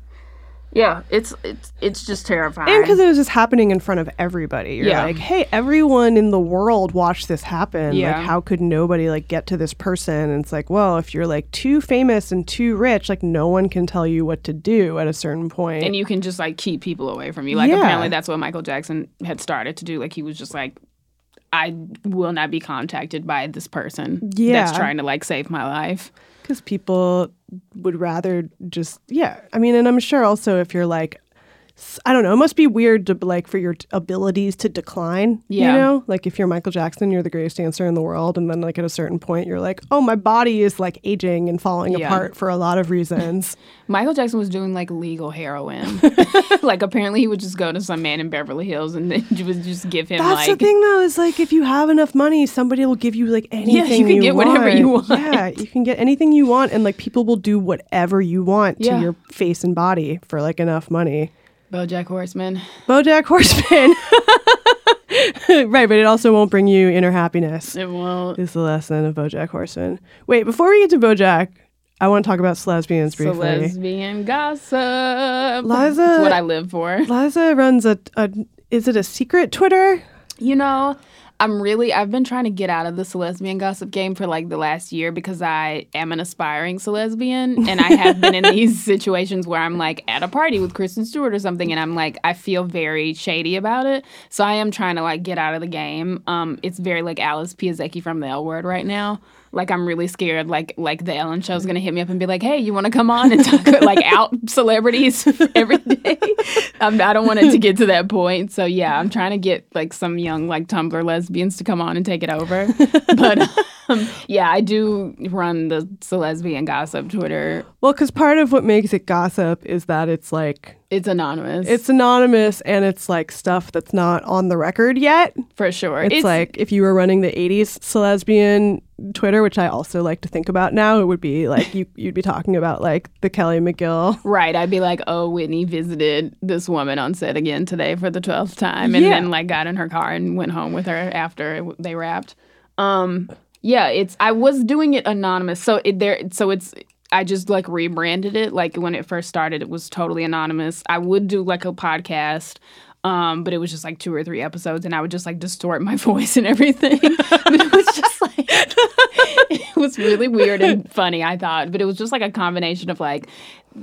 S2: yeah, it's it's it's just terrifying.
S1: And because it was just happening in front of everybody. You're
S2: Yeah.
S1: like, hey, everyone in the world watched this happen.
S2: Yeah.
S1: Like, how could nobody like get to this person? And it's like, well, if you're like too famous and too rich, like no one can tell you what to do at a certain point.
S2: and you can just like keep people away from you. Like
S1: Yeah.
S2: apparently that's what Michael Jackson had started to do. Like he was just like, I will not be contacted by this person
S1: Yeah.
S2: that's trying to like save my life.
S1: because people would rather just yeah. I mean and i'm sure also if you're like i don't know it must be weird to like for your abilities to decline
S2: Yeah.
S1: you know like if you're michael jackson you're the greatest dancer in the world and then like at a certain point you're like oh my body is like aging and falling
S2: Yeah.
S1: apart for a lot of reasons
S2: Michael Jackson was doing like legal heroin. like apparently he would just go to some man in Beverly Hills and then you would just give him
S1: that's
S2: like
S1: the thing though is like if you have enough money somebody will give you like anything Yeah, you
S2: can get whatever you want.
S1: yeah you can get anything you want and like people will do whatever you want
S2: Yeah.
S1: to your face and body for like enough money
S2: BoJack Horseman.
S1: Bojack Horseman. right, but it also won't bring you inner happiness.
S2: It won't.
S1: Is the lesson of Bojack Horseman. Wait, before we get to Bojack, I want to talk about lesbians briefly.
S2: lesbian gossip.
S1: Liza-
S2: That's what I live for.
S1: Liza runs a, a is it a secret Twitter?
S2: You know, I'm really I've been trying to get out of this lesbian gossip game for like the last year because I am an aspiring lesbian and I have been in these situations where I'm like at a party with Kristen Stewart or something and I'm like I feel very shady about it. So I am trying to like get out of the game. Um it's very like Alice Pieszecki from the L word right now. Like I'm really scared like like the Ellen show's gonna hit me up and be like, hey, you wanna come on and talk like out celebrities every day? Um, I don't want it to get to that point. So yeah, I'm trying to get like some young like Tumblr lesbians to come on and take it over. but um, yeah, I do run the lesbian gossip Twitter.
S1: Well, because part of what makes it gossip is that it's like
S2: It's anonymous.
S1: it's anonymous and it's like stuff that's not on the record yet.
S2: for sure.
S1: It's, like if you were running the 80s lesbian Twitter, which I also like to think about now, it would be like you, you'd be talking about like the Kelly McGillis.
S2: Right. I'd be like, oh, Whitney visited this woman on set again today for the 12th time and
S1: Yeah.
S2: then like got in her car and went home with her after they wrapped. Um, yeah, it's I was doing it anonymous. So it there so it's I just like rebranded it. Like when it first started, it was totally anonymous. I would do like a podcast. Um, but it was just like two or three episodes, and I would just like distort my voice and everything. but it was just like it was really weird and funny. I thought, but it was just like a combination of like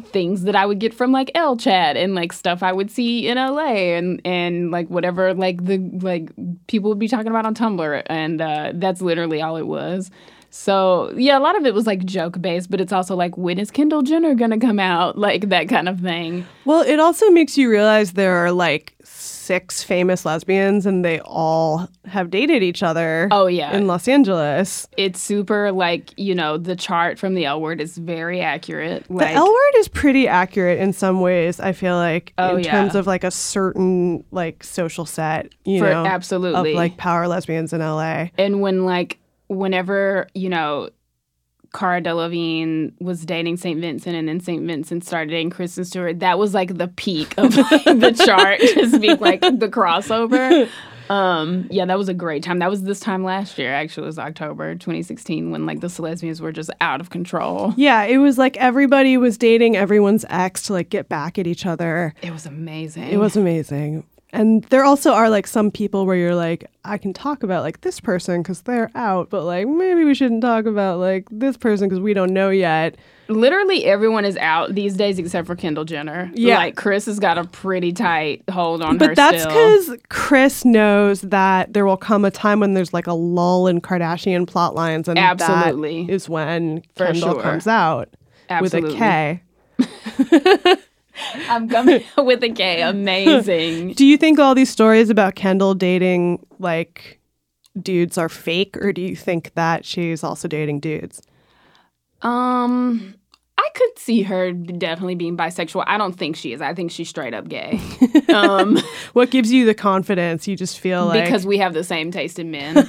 S2: things that I would get from like L chat and like stuff I would see in LA and and like whatever like the like people would be talking about on Tumblr and uh, that's literally all it was. So yeah, a lot of it was like joke based, but it's also like when is Kendall Jenner gonna come out? Like that kind of thing.
S1: Well, it also makes you realize there are like six famous lesbians and they all have dated each other
S2: Oh yeah.
S1: in Los Angeles.
S2: it's super like, you know, the chart from the L word is very accurate.
S1: The L word is pretty accurate in some ways, I feel like,
S2: Oh,
S1: in
S2: yeah.
S1: terms of like a certain like social set, you
S2: for
S1: know,
S2: absolutely
S1: of like power lesbians in LA.
S2: and when like whenever you know Cara Delevingne was dating St. Vincent and then St. Vincent started dating Kristen Stewart, that was like the peak of like, the chart, just being like the crossover. Um, yeah, that was a great time. That was this time last year, actually. It was October 2016 when like the lesbians were just out of control.
S1: Yeah, it was like everybody was dating everyone's ex to like get back at each other.
S2: It was amazing.
S1: It was amazing. And there also are like some people where you're like, I can talk about like this person because they're out, but like maybe we shouldn't talk about like this person because we don't know yet.
S2: literally everyone is out these days except for Kendall Jenner.
S1: Yeah.
S2: Like Kris has got a pretty tight hold on her
S1: But that's because Kris knows that there will come a time when there's like a lull in Kardashian plot lines, and
S2: Absolutely.
S1: that is when
S2: For
S1: Kendall
S2: sure.
S1: comes out
S2: Absolutely.
S1: with a K.
S2: I'm coming with a K. Amazing.
S1: Do you think all these stories about Kendall dating like dudes are fake, or do you think that she's also dating dudes?
S2: Um, I could see her definitely being bisexual. I don't think she is. I think she's straight up gay. Um,
S1: What gives you the confidence? You just feel like
S2: because we have the same taste in men.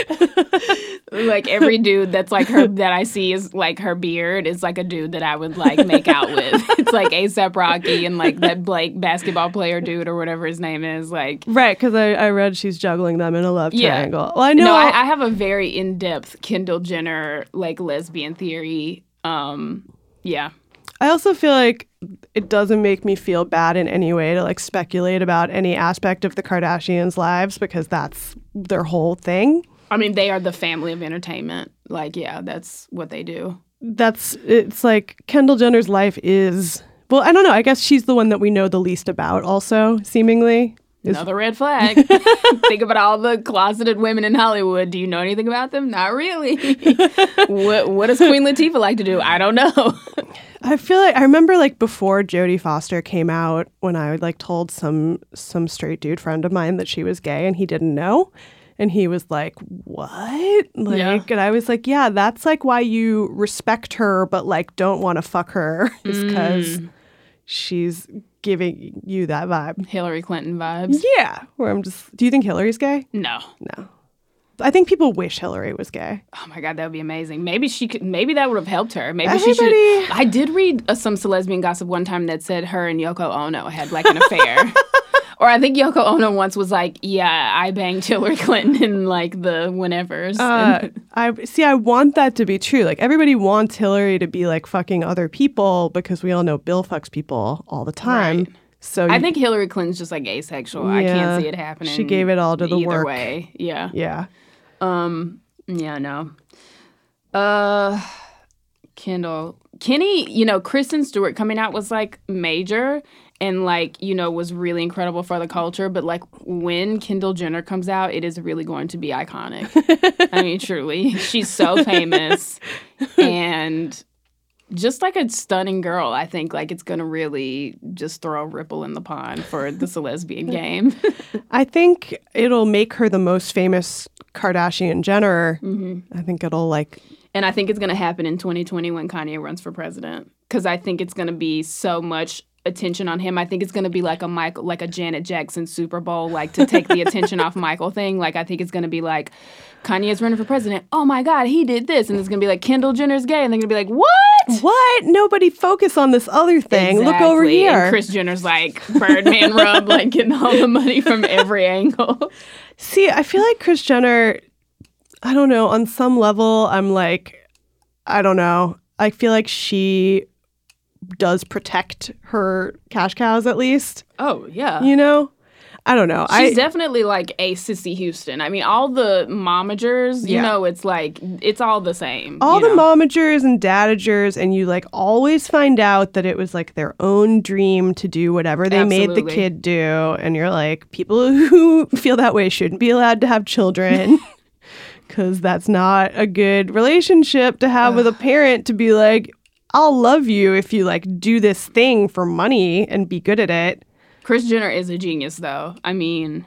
S2: like every dude that's like her that I see is like her beard is like a dude that I would like make out with. It's like ASAP Rocky and like that Blake basketball player dude or whatever his name is. Like
S1: Right, because I, I read she's juggling them in a love
S2: Yeah.
S1: triangle. Well, I know.
S2: no, I, I have a very in depth Kendall Jenner like lesbian theory. Um, yeah.
S1: I also feel like it doesn't make me feel bad in any way to like speculate about any aspect of the Kardashians' lives because that's their whole thing.
S2: I mean, they are the family of entertainment. Like, yeah, that's what they do.
S1: That's it's like Kendall Jenner's life is well, I don't know. I guess she's the one that we know the least about also, seemingly. Is-
S2: Another red flag. Think about all the closeted women in Hollywood. Do you know anything about them? Not really. what What does Queen Latifah like to do? I don't know.
S1: I feel like I remember like before Jodie Foster came out when I like told some some straight dude friend of mine that she was gay and he didn't know. And he was like, "What?" Like,
S2: Yeah.
S1: and I was like, "Yeah, that's like why you respect her, but like don't want to fuck her, is because she's giving you that vibe."
S2: Hillary Clinton vibes.
S1: Yeah, where I'm just. Do you think Hillary's gay?
S2: No.
S1: No, I think people wish Hillary was gay.
S2: Oh my god, that would be amazing. Maybe she could. Maybe that would have helped her. Maybe she should. I did read uh, some lesbian gossip one time that said her and Yoko Ono had like an affair. or I think Yoko Ono once was like, "Yeah, I banged Hillary Clinton in like the whenevers."
S1: Uh, I see. I want that to be true. Like everybody wants Hillary to be like fucking other people because we all know Bill fucks people all the time.
S2: Right.
S1: So
S2: I think Hillary Clinton's just like asexual. I can't see it happening.
S1: She gave it all to the
S2: either
S1: work.
S2: way. Yeah.
S1: yeah.
S2: Um. Yeah. No. Uh. Kendall, Kenny, you know, Kristen Stewart coming out was like major and like you know was really incredible for the culture. But like when Kendall Jenner comes out, it is really going to be iconic. I mean, truly, she's so famous and just like a stunning girl. I think like it's gonna really just throw a ripple in the pond for this lesbian game.
S1: I think it'll make her the most famous Kardashian Jenner.
S2: Mm-hmm.
S1: I think it'll like
S2: And I think it's going to happen in 2020 when Kanye runs for president because I think it's going to be so much attention on him. I think it's going to be like a Michael, like a Janet Jackson Super Bowl, like to take the attention off Michael thing. Like I think it's going to be like Kanye's running for president. Oh my God, he did this, and it's going to be like Kendall Jenner's gay, and they're going to be like, what?
S1: what? Nobody focus on this other thing. Look over here.
S2: And Kris Jenner's like Birdman rub, like getting all the money from every angle.
S1: See, I feel like Kris Jenner, I don't know, on some level, I'm like, I don't know. I feel like she does protect her cash cows at least,
S2: Oh yeah.
S1: you know? I don't know.
S2: She's
S1: I
S2: definitely like a Cissy Houston. I mean, all the momagers, you
S1: Yeah.
S2: know, it's like it's all the same.
S1: all the
S2: know?
S1: momagers and dadagers and you like always find out that it was like their own dream to do whatever they made the kid do and you're like people who feel that way shouldn't be allowed to have children cuz that's not a good relationship to have with a parent to be like I'll love you if you like do this thing for money and be good at it.
S2: Kris Jenner is a genius, though. I mean,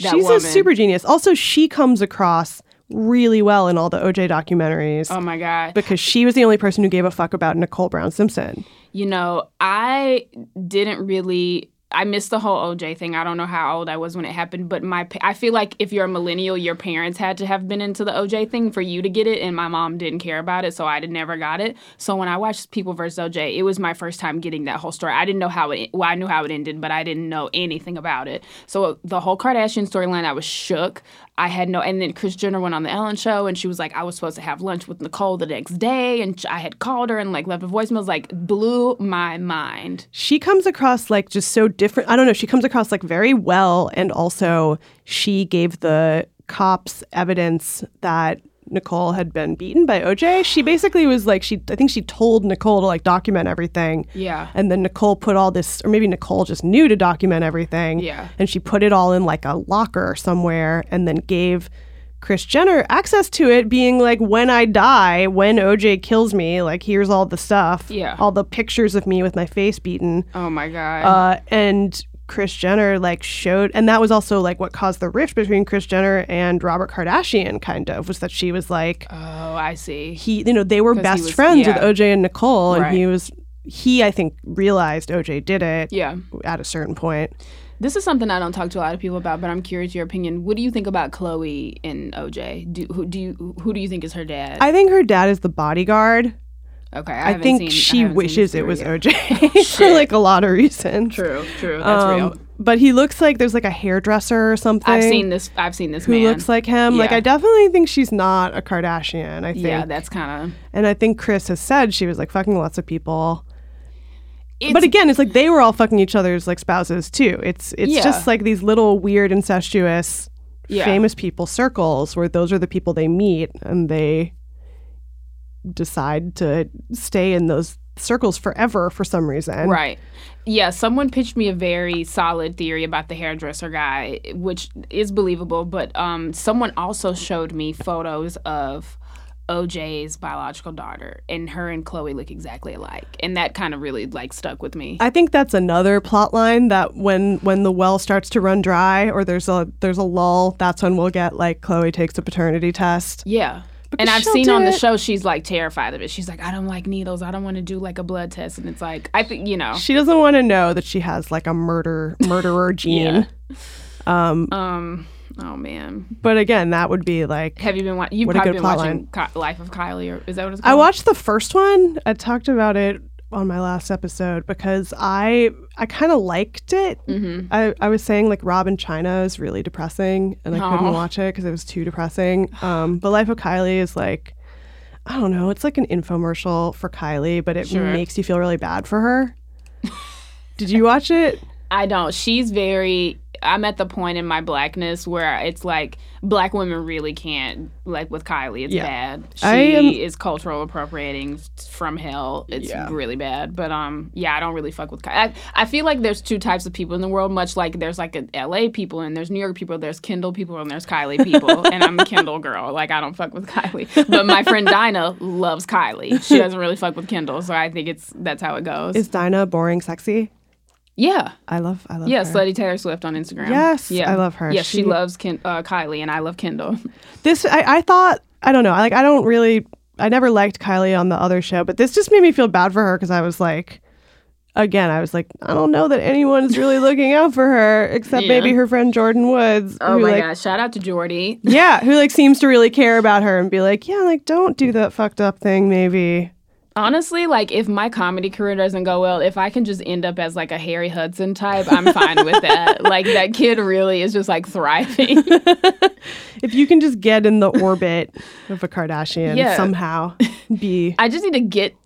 S2: that
S1: She's
S2: woman.
S1: a super genius. Also, she comes across really well in all the OJ documentaries
S2: Oh my god!
S1: because she was the only person who gave a fuck about Nicole Brown Simpson.
S2: You know, I didn't really. I missed the whole OJ thing. I don't know how old I was when it happened, but my I feel like if you're a millennial, your parents had to have been into the OJ thing for you to get it, and my mom didn't care about it, so I never got it. So when I watched People vs. OJ, it was my first time getting that whole story. I didn't know how it. Well, I knew how it ended, but I didn't know anything about it. So uh, the whole Kardashian storyline, I was shook. I had no, and then Kris Jenner went on the Ellen show, and she was like, I was supposed to have lunch with Nicole the next day, and I had called her and like left a voicemail. Like blew my mind.
S1: she comes across like just so different. I don't know. She comes across like very well, and also she gave the cops evidence that Nicole had been beaten by OJ. She basically was like she. I think she told Nicole to like document everything.
S2: Yeah.
S1: And then Nicole put all this, or maybe Nicole just knew to document everything.
S2: Yeah.
S1: And she put it all in like a locker somewhere and then gave Kris Jenner access to it, being like, when I die, when OJ kills me, like, here's all the stuff.
S2: Yeah.
S1: All the pictures of me with my face beaten.
S2: Oh my god.
S1: Uh, and Kris Jenner like showed, and that was also like what caused the rift between Kris Jenner and Robert Kardashian, kind of, was that she was like,
S2: oh, I see.
S1: he, you know, they were best
S2: was-
S1: friends
S2: yeah.
S1: with OJ and Nicole, and he was, he, I think, realized OJ did it
S2: Yeah.
S1: at a certain point.
S2: This is something I don't talk to a lot of people about, but I'm curious your opinion. What do you think about Khloe and OJ? Do who do you who do you think is her dad?
S1: I think her dad is the bodyguard.
S2: Okay, I,
S1: I, think
S2: seen-
S1: she
S2: haven't
S1: wishes it was
S2: yet.
S1: OJ for like a lot of reasons.
S2: True, true. That's
S1: Um,
S2: real.
S1: But he looks like there's like a hairdresser or something.
S2: I've seen this. I've seen this
S1: who
S2: man.
S1: looks like him. Like I definitely think she's not a Kardashian. I think.
S2: Yeah, that's kind of.
S1: and I think Kris has said she was like fucking lots of people.
S2: of.
S1: but again, it's like they were all fucking each other's like spouses too. It's it's
S2: Yeah.
S1: just like these little weird incestuous
S2: Yeah.
S1: famous people circles where those are the people they meet and they decide to stay in those circles forever for some reason.
S2: Right. Yeah, someone pitched me a very solid theory about the hairdresser guy, which is believable, but um someone also showed me photos of OJ's biological daughter and her and Khloe look exactly alike. And that kind of really like stuck with me.
S1: I think that's another plot line that when when the well starts to run dry or there's a there's a lull, that's when we'll get like Khloe takes a paternity test.
S2: yeah. And I've seen on the
S1: it.
S2: show she's like terrified of it. She's like, I don't like needles. I don't want to do like a blood test. And it's like, I think, you know.
S1: She doesn't want to know that she has like a murder murderer gene. Um,
S2: Um, oh man.
S1: but again, that would be like
S2: Have you been watching? You've probably been watching Ki- Life of Kylie, or is that what it's called?
S1: I watched the first one. I talked about it on my last episode because I I kind of liked it.
S2: Mm-hmm.
S1: I, I was saying like Rob & Chyna is really depressing, and I couldn't watch it because it was too depressing. Um, but Life of Kylie is like I don't know. It's like an infomercial for Kylie, but it
S2: Sure.
S1: makes you feel really bad for her. Did you watch it?
S2: I don't. She's very. I'm at the point in my blackness where it's like black women really can't like with Kylie. It's
S1: Yeah.
S2: bad. She
S1: am-
S2: is cultural appropriating from hell. It's
S1: Yeah.
S2: really bad. But um, yeah, I don't really fuck with Kylie. I, I feel like there's two types of people in the world. Much like there's like a L.A. people and there's New York people. There's Kendall people and there's Kylie people. and I'm a Kendall girl. Like I don't fuck with Kylie. But my friend Dinah loves Kylie. She doesn't really fuck with Kendall. So I think it's that's how it goes.
S1: Is Dinah boring sexy?
S2: Yeah.
S1: I love I love
S2: Yeah,
S1: her.
S2: Slutty Taylor Swift on Instagram.
S1: Yes,
S2: yeah.
S1: I love her.
S2: Yes, she,
S1: She-
S2: loves Ken, uh, Kylie, and I love Kendall.
S1: This I, I thought I don't know. Like I don't really I never liked Kylie on the other show, but this just made me feel bad for her because I was like again, I was like, I don't know that anyone's really looking out for her except
S2: Yeah.
S1: maybe her friend Jordyn Woods.
S2: Oh
S1: who
S2: my
S1: like
S2: gosh! Shout out to Jordy.
S1: Yeah, who like seems to really care about her and be like, Yeah, like don't do that fucked up thing maybe.
S2: Honestly, like if my comedy career doesn't go well, if I can just end up as like a Harry Hudson type, I'm fine with that. Like that kid really is just like thriving.
S1: If you can just get in the orbit of a Kardashian
S2: Yeah.
S1: somehow, be
S2: I just need to get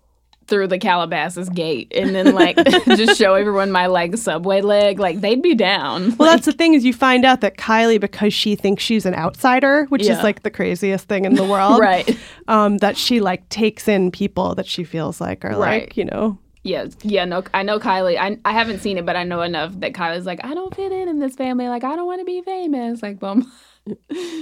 S2: through the Calabasas gate and then like just show everyone my like subway leg. Like they'd be down.
S1: Well, that's the thing is you find out that Kylie, because she thinks she's an outsider, which
S2: Yeah.
S1: is like the craziest thing in the world,
S2: right.
S1: Um, that she like takes in people that she feels like are
S2: Right.
S1: like you know
S2: Yeah, yeah, no, I know Kylie. I, I haven't seen it, but I know enough that Kylie's like, I don't fit in in this family. Like, I don't want to be famous. Like, boom.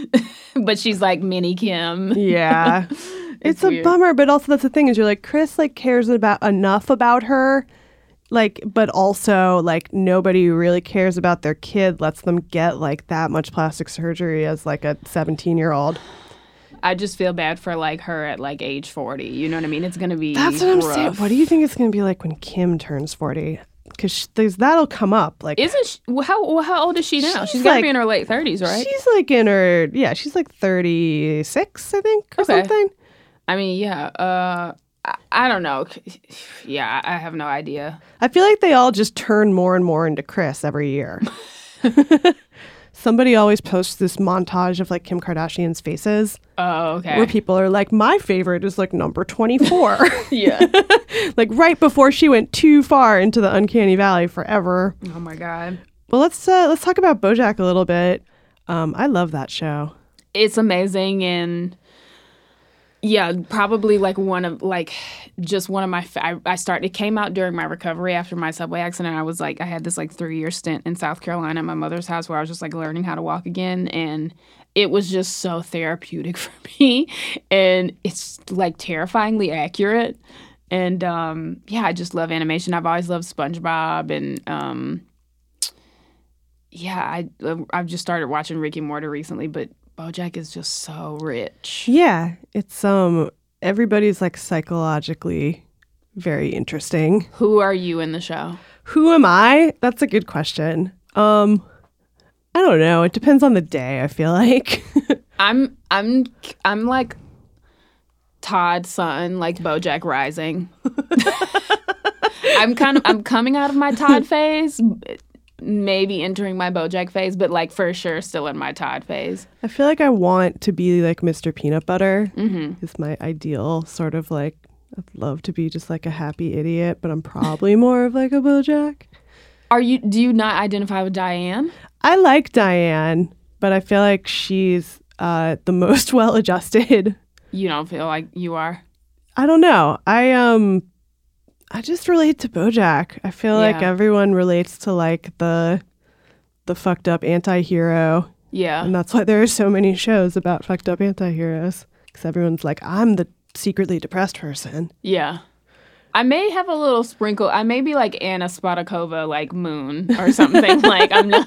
S2: but she's like mini Kim.
S1: yeah. it's, a bummer, but also that's the thing is you're like Kris like cares about enough about her, like but also like nobody who really cares about their kid lets them get like that much plastic surgery as like a 17 year old.
S2: I just feel bad for like her at like age 40. You know what I mean? It's going to be
S1: That's what I'm saying. What do you think it's gonna be like when Kim turns 40? Because that'll come up like
S2: Isn't she, well, how well, how old is she now?
S1: She's
S2: she's got to
S1: like-
S2: be in her late 30s, right?
S1: She's like in her yeah, she's like 36, I think, or
S2: Okay.
S1: something.
S2: I mean, yeah. Uh, I, I don't know. Yeah, I have no idea.
S1: I feel like they all just turn more and more into Kris every year. Somebody always posts this montage of like Kim Kardashian's faces
S2: Oh, okay.
S1: where people are like, my favorite is like number 24.
S2: yeah.
S1: like right before she went too far into the uncanny valley forever.
S2: oh my god.
S1: Well, let's uh, let's talk about BoJack a little bit. Um, I love that show.
S2: it's amazing and yeah probably like one of like just one of my I, I started it came out during my recovery after my subway accident. I was like i had this like three year stint in south carolina at my mother's house where i was just like learning how to walk again and it was just so therapeutic for me and it's like terrifyingly accurate and um yeah i just love animation. I've always loved spongebob and um yeah i i've just started watching Rick and Morty recently but bojack is just so rich
S1: Yeah, it's um everybody's like psychologically very interesting.
S2: who are you in the show
S1: Who am I? That's a good question. Um, I don't know. It depends on the day. I feel like.
S2: I'm I'm I'm like Todd son, like BoJack Rising. I'm kind of I'm coming out of my Todd phase, maybe entering my BoJack phase, but like for sure still in my Todd phase.
S1: I feel like I want to be like Mr. Peanut Butter.
S2: Mm-hmm.
S1: Is my ideal sort of like. I'd love to be just like a happy idiot, but I'm probably more of like a BoJack.
S2: Are you? Do you not identify with Diane?
S1: I like Diane, but I feel like she's uh, the most well adjusted.
S2: You don't feel like you are.
S1: I don't know. I um I just relate to Bojack. I feel like everyone relates to like the the fucked up anti-hero,
S2: Yeah.
S1: and that's why there are so many shows about fucked up anti-heroes cuz everyone's like I'm the secretly depressed person.
S2: Yeah. I may have a little sprinkle. I may be like Ana Spanakopita, like Moon or something. like I'm not.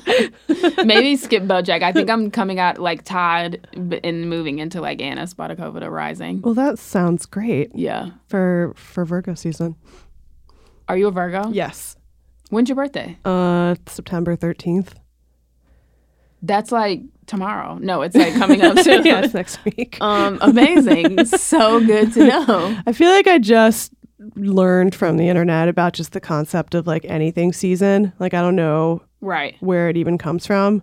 S2: Maybe skip BoJack. I think I'm coming out like Todd and moving into like Ana Spanakopita to Rising.
S1: Well, that sounds great
S2: Yeah.
S1: for for Virgo season.
S2: Are you a Virgo?
S1: Yes.
S2: When's your birthday?
S1: Uh September 13th.
S2: That's like tomorrow. No, it's like coming up soon.
S1: yeah, it's next week.
S2: Um, amazing. so good to know.
S1: I feel like I just learned from the internet about just the concept of like anything season. Like I don't know
S2: Right.
S1: where it even comes from,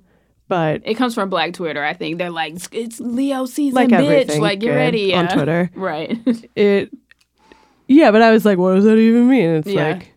S1: but
S2: It comes from Black Twitter. I think they're like, it's Leo season,
S1: like
S2: bitch. Like get
S1: good
S2: ready
S1: on. Twitter,
S2: Right.
S1: it yeah. But I was like, what does that even mean? It's
S2: Yeah.
S1: like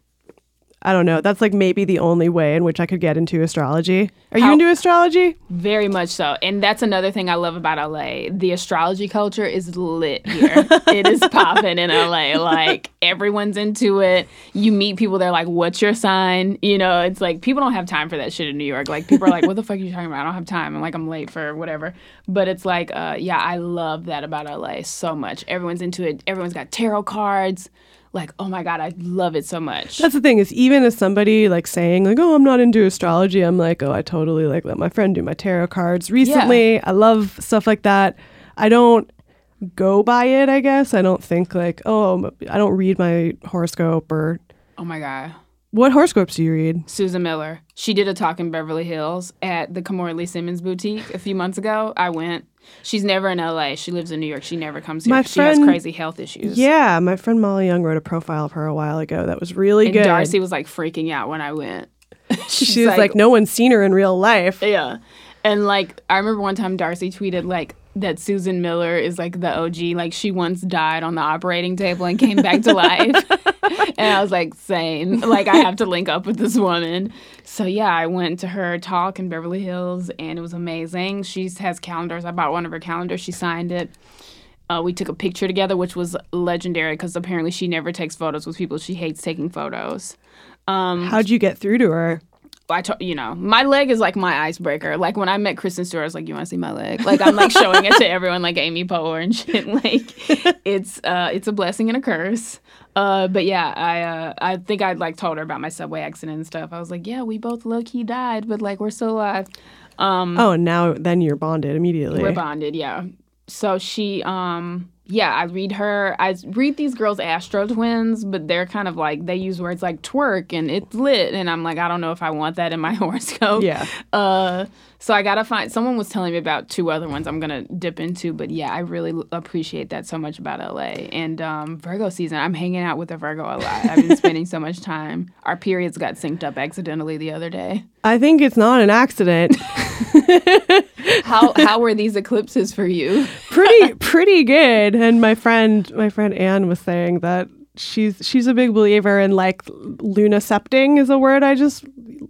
S1: I don't know. That's like maybe the only way in which I could get into astrology. Are you into astrology?
S2: Very much so. And that's another thing I love about LA. The astrology culture is lit here. it is popping in LA. Like everyone's into it. You meet people, they're like, What's your sign? You know, it's like people don't have time for that shit in New York. Like people are like, What the fuck are you talking about? I don't have time. I'm like, I'm late for whatever. But it's like, uh, yeah, I love that about LA so much. Everyone's into it. Everyone's got tarot cards. Like, oh my God, I love it so much.
S1: That's the thing is even as somebody like saying like, oh, I'm not into astrology. I'm like, oh, I totally like let my friend do my tarot cards. Recently, I love stuff like that. I don't go by it. I guess I don't think like, oh, I don't read my horoscope or
S2: oh my God.
S1: what horoscopes do you read?
S2: Susan Miller. She did a talk in Beverly Hills at the Kimora Lee Simmons boutique a few months ago. I went. She's never in LA. She lives in New York. She never comes here.
S1: My
S2: 'cause she has crazy health issues.
S1: Yeah, my friend Molly Young wrote a profile of her a while ago. That was really
S2: And
S1: good.
S2: Darcy was like freaking out when I went. She's
S1: she was like, no one's seen her in real life.
S2: Yeah. And like I remember one time Darcy tweeted like that Susan Miller is like the OG. Like she once died on the operating table and came back to life. and I was like, same. Like I have to link up with this woman. So yeah, I went to her talk in Beverly Hills and it was amazing. She has calendars. I bought one of her calendars. She signed it. Uh, we took a picture together, which was legendary because apparently she never takes photos with people. She hates taking photos. Um,
S1: How'd you get through to her?
S2: I to, you know, my leg is like my icebreaker. Like when I met Kristen Stewart, I was like, "You want to see my leg?" Like I'm like showing it to everyone, like Amy Poehler and shit. Like it's uh, it's a blessing and a curse. Uh, but yeah, I uh, I think I like told her about my subway accident and stuff. I was like, "Yeah, we both low key died, but like we're still alive." Um,
S1: Oh, and now then you're bonded immediately.
S2: we're bonded, yeah. So she, um, yeah, I read her. I read these girls Astro Twins, but they're kind of like they use words like twerk and it's lit, and I'm like, I don't know if I want that in my horoscope.
S1: Yeah.
S2: Uh, so I gotta find. Someone was telling me about two other ones I'm gonna dip into, but yeah, I really l- appreciate that so much about LA and um, Virgo season. I'm hanging out with a Virgo a lot. I've been spending so much time. Our periods got synced up accidentally the other day.
S1: I think it's not an accident.
S2: How how were these eclipses for you?
S1: pretty pretty good. And my friend my friend Anne was saying that she's she's a big believer in like lunaception is a word I just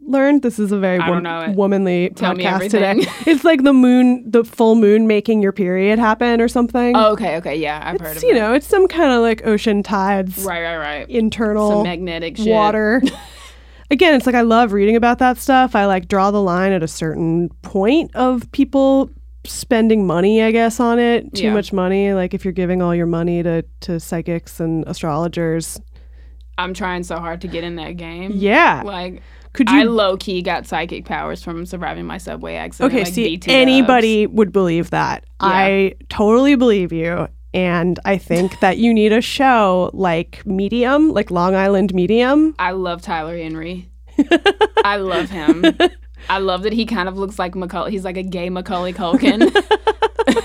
S1: learned. This is a very
S2: I don't
S1: wom-
S2: know it.
S1: womanly
S2: Tell
S1: podcast today. It's like the moon, the full moon making your period happen or something.
S2: Oh, okay, okay, yeah, I've heard
S1: it's,
S2: of
S1: you
S2: that.
S1: know, it's some kind of like ocean tides,
S2: Right, right, right.
S1: internal
S2: Some magnetic shit.
S1: water. Again, it's like I love reading about that stuff. I like draw the line at a certain point of people spending money, I guess, on it. Too
S2: Yeah.
S1: much money. Like if you're giving all your money to, to psychics and astrologers.
S2: I'm trying so hard to get in that game.
S1: Yeah.
S2: Like,
S1: Could you I
S2: low key got psychic powers from surviving my subway accident.
S1: Okay,
S2: like
S1: see anybody would believe that.
S2: Yeah.
S1: I totally believe you. And I think that you need a show like Medium, like Long Island Medium.
S2: I love Tyler Henry. I love him. I love that he kind of looks like Macaulay. He's like a gay Macaulay Culkin.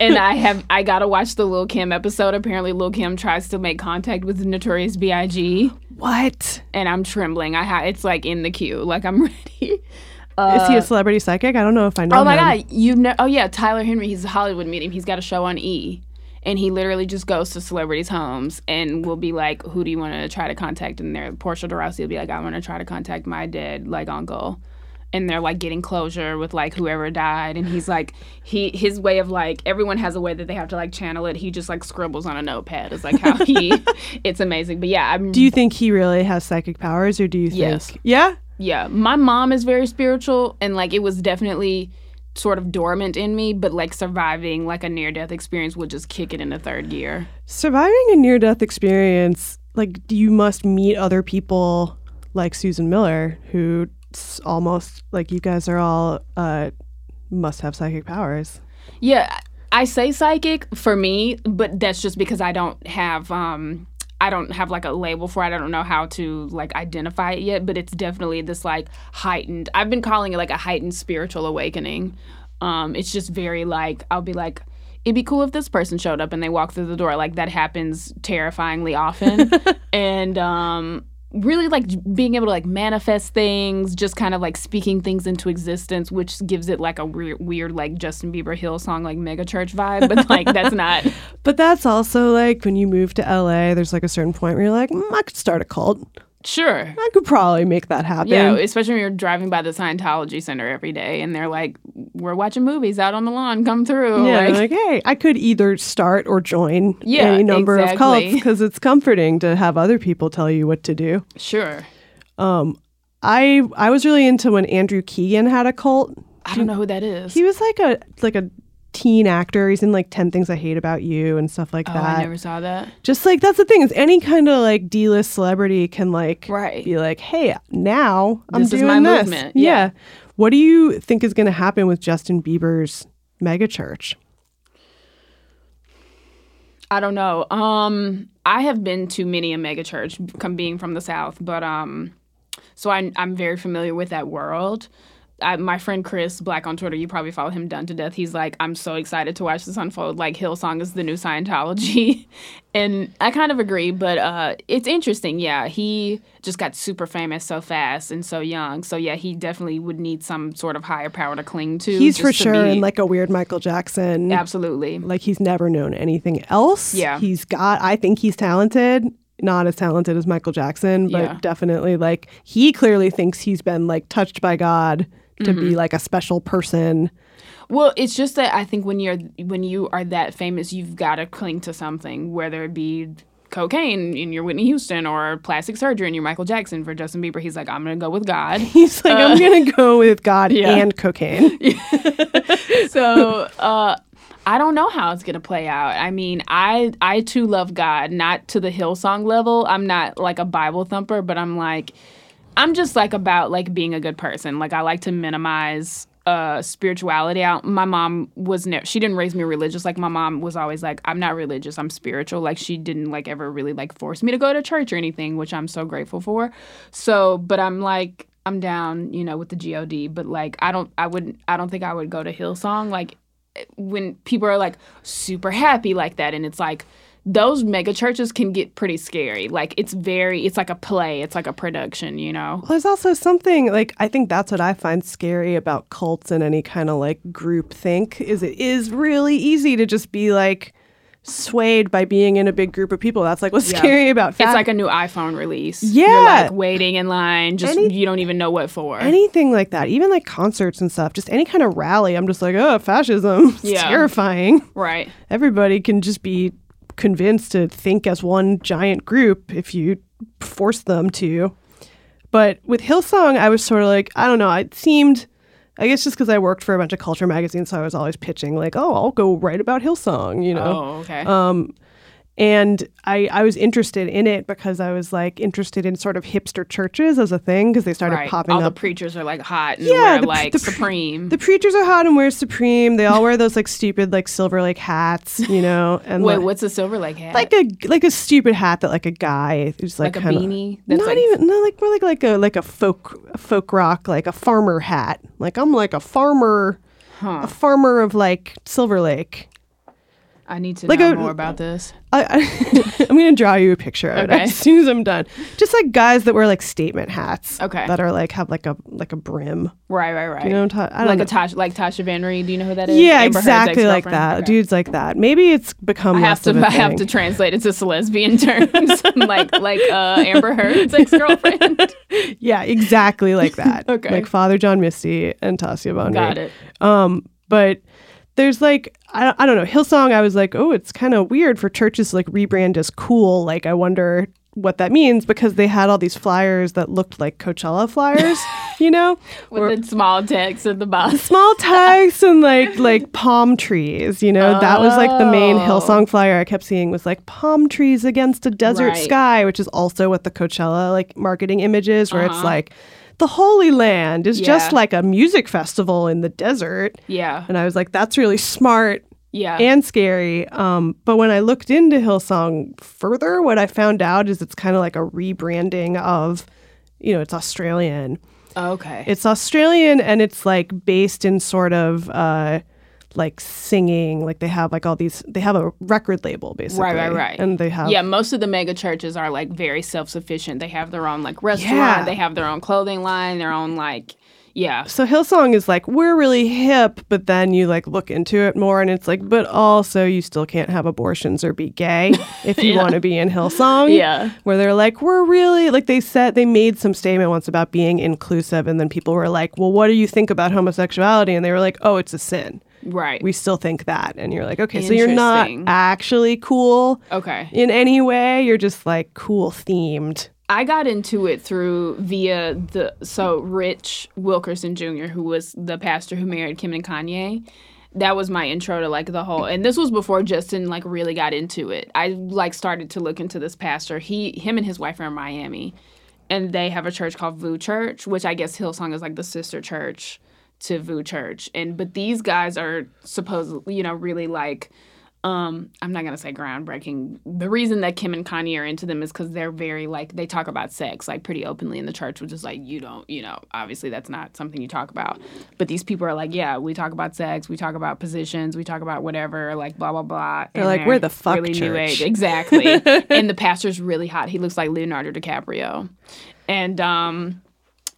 S2: and I have I gotta watch the Lil Kim episode. Apparently, Lil Kim tries to make contact with the Notorious B.I.G.
S1: What?
S2: and I'm trembling. I ha- it's like in the queue. Like I'm ready.
S1: Is he a uh, celebrity psychic? I don't know if I know.
S2: Oh my
S1: him.
S2: god, you know? Oh yeah, Tyler Henry. He's a Hollywood medium. He's got a show on E, and he literally just goes to celebrities' homes and will be like, "Who do you want to try to contact?" And there, Portia de Rossi will be like, "I want to try to contact my dead like uncle." And they're like getting closure with like whoever died, and he's like, he his way of like everyone has a way that they have to like channel it. He just like scribbles on a notepad. Is like how he. it's amazing, but yeah, I'm.
S1: Do you think he really has psychic powers, or do you think?
S2: Yes.
S1: Yeah.
S2: Yeah, my mom is very spiritual, and like it was definitely sort of dormant in me, but like surviving like a near death experience would just kick it into third gear.
S1: Surviving a near death experience, like you must meet other people like Susan Miller, who s- almost like you guys are all uh, must have psychic powers.
S2: Yeah, I say psychic for me, but that's just because I don't have um I don't have like a label for it. I don't know how to like identify it yet, but it's definitely this like heightened. I've been calling it like a heightened spiritual awakening. Um it's just very like I'll be like it'd be cool if this person showed up and they walked through the door like that happens terrifyingly often. and um really like being able to like manifest things, just kind of like speaking things into existence, which gives it like a weird, weird like Justin Bieber Hillsong like mega church vibe. But like that's not.
S1: But that's also like when you move to LA, there's like a certain point where you're like, mm, I could start a cult.
S2: Sure.
S1: I could probably make that happen.
S2: Yeah, especially when you're driving by the Scientology Center every day and they're like, "We're watching movies out on the lawn. Come through."
S1: Yeah,
S2: Like,
S1: like, hey, I could either start or join
S2: Yeah,
S1: any number of cults because it's comforting to have other people tell you what to do.
S2: sure.
S1: Um, I I was really into when Andrew Keegan had a cult.
S2: I don't know who that is.
S1: He was like a like a teen actor. He's in like Ten Things I Hate About You and stuff like
S2: oh,
S1: that.
S2: I never saw that.
S1: Just like that's the thing is any kind of like D list celebrity can like
S2: Right.
S1: be like, hey, now I'm
S2: This is
S1: doing
S2: my
S1: this.
S2: movement.
S1: Yeah.
S2: Yeah.
S1: What do you think is going to happen with Justin Bieber's megachurch?
S2: I don't know. Um, I have been to many a mega church, come being from the South, but um, so I, I'm very familiar with that world. I, my friend Chris Black on Twitter, you probably follow him done to death. He's like, I'm so excited to watch this unfold. Like Hillsong is the new Scientology, and I kind of agree. But uh, it's interesting. Yeah, he just got super famous so fast and so young. So yeah, he definitely would need some sort of higher power to cling to.
S1: He's for
S2: to
S1: sure
S2: be-
S1: in like a weird Michael Jackson.
S2: absolutely.
S1: Like he's never known anything else.
S2: Yeah.
S1: He's got, I think he's talented. Not as talented as Michael Jackson, but
S2: Yeah.
S1: definitely like he clearly thinks he's been like touched by God to
S2: Mm-hmm.
S1: be like a special person.
S2: Well, it's just that I think when you're when you are that famous, you've got to cling to something, whether it be cocaine in your Whitney Houston or plastic surgery in your Michael Jackson. For Justin Bieber, he's like, I'm gonna go with God.
S1: He's like, I'm going to go with God
S2: Uh, yeah.
S1: and cocaine.
S2: so uh, I don't know how it's gonna play out. I mean, I I too love God, not to the Hillsong level. I'm not like a Bible thumper, but I'm like, I'm just like about like being a good person. Like I like to minimize uh spirituality. Out my mom was never she didn't raise me religious. Like my mom was always like i'm not religious i'm spiritual. Like she didn't like ever really like force me to go to church or anything which i'm so grateful for. So but i'm like i'm down you know with the god but like i don't i wouldn't i don't think i would go to hillsong. Like when people are like super happy like that and it's like those mega churches can get pretty scary like it's very it's like a play it's like a production you know
S1: Well, there's also something like I think that's what I find scary about cults and any kind of like group think is it is really easy to just be like swayed by being in a big group of people. That's like what's
S2: Yeah.
S1: scary about fat.
S2: It's like a new iPhone release.
S1: Yeah.
S2: You're like waiting in line, just
S1: Any-
S2: you don't even know what for.
S1: anything like that, even like concerts and stuff, just any kind of rally. I'm just like, oh, fascism. It's
S2: Yeah.
S1: terrifying.
S2: right.
S1: Everybody can just be convinced to think as one giant group if you force them to. But with Hillsong, I was sort of like, I don't know, it seemed, I guess just because I worked for a bunch of culture magazines, so I was always pitching, like, oh, I'll go write about Hillsong, you know?
S2: Oh, okay.
S1: Um, and I, I was interested in it because I was like interested in sort of hipster churches as a thing because they started
S2: right.
S1: popping
S2: All
S1: up.
S2: All the preachers are like hot and
S1: yeah,
S2: wear
S1: the,
S2: like
S1: the,
S2: supreme.
S1: The preachers are hot and wear Supreme. They all wear those like stupid like Silver Lake hats, you know, and
S2: Wait,
S1: like,
S2: what's a Silver Lake hat?
S1: like a like a stupid hat that like a guy who's like,
S2: Like a
S1: kinda,
S2: beanie that's
S1: not
S2: like-
S1: even no like more like like a like a folk a folk rock like a farmer hat. Like I'm like a farmer,
S2: Huh.
S1: a farmer of like Silver Lake.
S2: I need to
S1: like
S2: know
S1: a-
S2: more about this.
S1: I, I I'm gonna draw you a picture of it
S2: Okay.
S1: as soon as I'm done. Just like guys that wear like statement hats.
S2: Okay.
S1: That are like have like a like a brim.
S2: Right, right, right.
S1: You know what I'm talking? I don't
S2: like
S1: know.
S2: a Tasha, like Tasha Van Reed. Do you know who that is?
S1: yeah,
S2: Amber
S1: exactly like that.
S2: Okay.
S1: Dudes like that. Maybe it's become
S2: I have
S1: less
S2: to. I have to translate it to lesbian terms, like like uh, Amber Heard's ex girlfriend.
S1: Yeah, exactly like that.
S2: Okay.
S1: Like Father John Misty and Tasia Von
S2: Got it.
S1: Um, but there's like I, I don't know Hillsong. I was like, oh, it's kind of weird for churches to like rebrand as cool. Like I wonder what that means because they had all these flyers that looked like Coachella flyers, you know,
S2: With the small text at the bottom.
S1: small text and like like palm trees. You know, that was like the main
S2: Oh.
S1: Hillsong flyer I kept seeing was like palm trees against a desert
S2: Right.
S1: sky, which is also what the Coachella like marketing image is, where it's
S2: Uh-huh.
S1: like the Holy Land is just like a music festival in the desert.
S2: Yeah,
S1: And I was like, that's really smart
S2: yeah.
S1: and scary. Um, but when I looked into Hillsong further, what I found out is it's kind of like a rebranding of, you know, it's Australian.
S2: okay.
S1: It's Australian and it's like based in sort of uh, like singing. Like they have like all these, they have a record label basically.
S2: Right, right, right.
S1: And they have,
S2: yeah, most of the mega churches are like very self sufficient. They have their own like restaurant,
S1: Yeah.
S2: they have their own clothing line, their own like yeah.
S1: So Hillsong is like, we're really hip, but then you like look into it more and it's like, but also you still can't have abortions or be gay if you want to be in Hillsong.
S2: Yeah.
S1: Where they're like, we're really like they said they made some statement once about being inclusive and then people were like, Well, what do you think about homosexuality? And they were like, Oh, it's a sin.
S2: Right.
S1: We still think that. And you're like, okay, so you're not actually cool
S2: okay.
S1: in any way. You're just like cool themed.
S2: I got into it through via the so Rich Wilkerson Jr., who was the pastor who married Kim and Kanye. That was my intro to like the whole, and this was before Justin like really got into it. I like started to look into this pastor. He, him, and his wife are in Miami, and they have a church called VOUS Church, which I guess Hillsong is like the sister church to VOUS Church. And but these guys are supposedly, you know, really like um i'm not gonna say groundbreaking. The reason that kim and kanye are into them is because they're very like they talk about sex like pretty openly in the church which is like you don't you know obviously that's not something you talk about. But these people are like yeah we talk about sex we talk about positions we talk about whatever like blah blah blah.
S1: They're
S2: And
S1: like, "We're the fuck
S2: really new
S1: church."
S2: age. Exactly. And the pastor's really hot. He looks like leonardo dicaprio. And um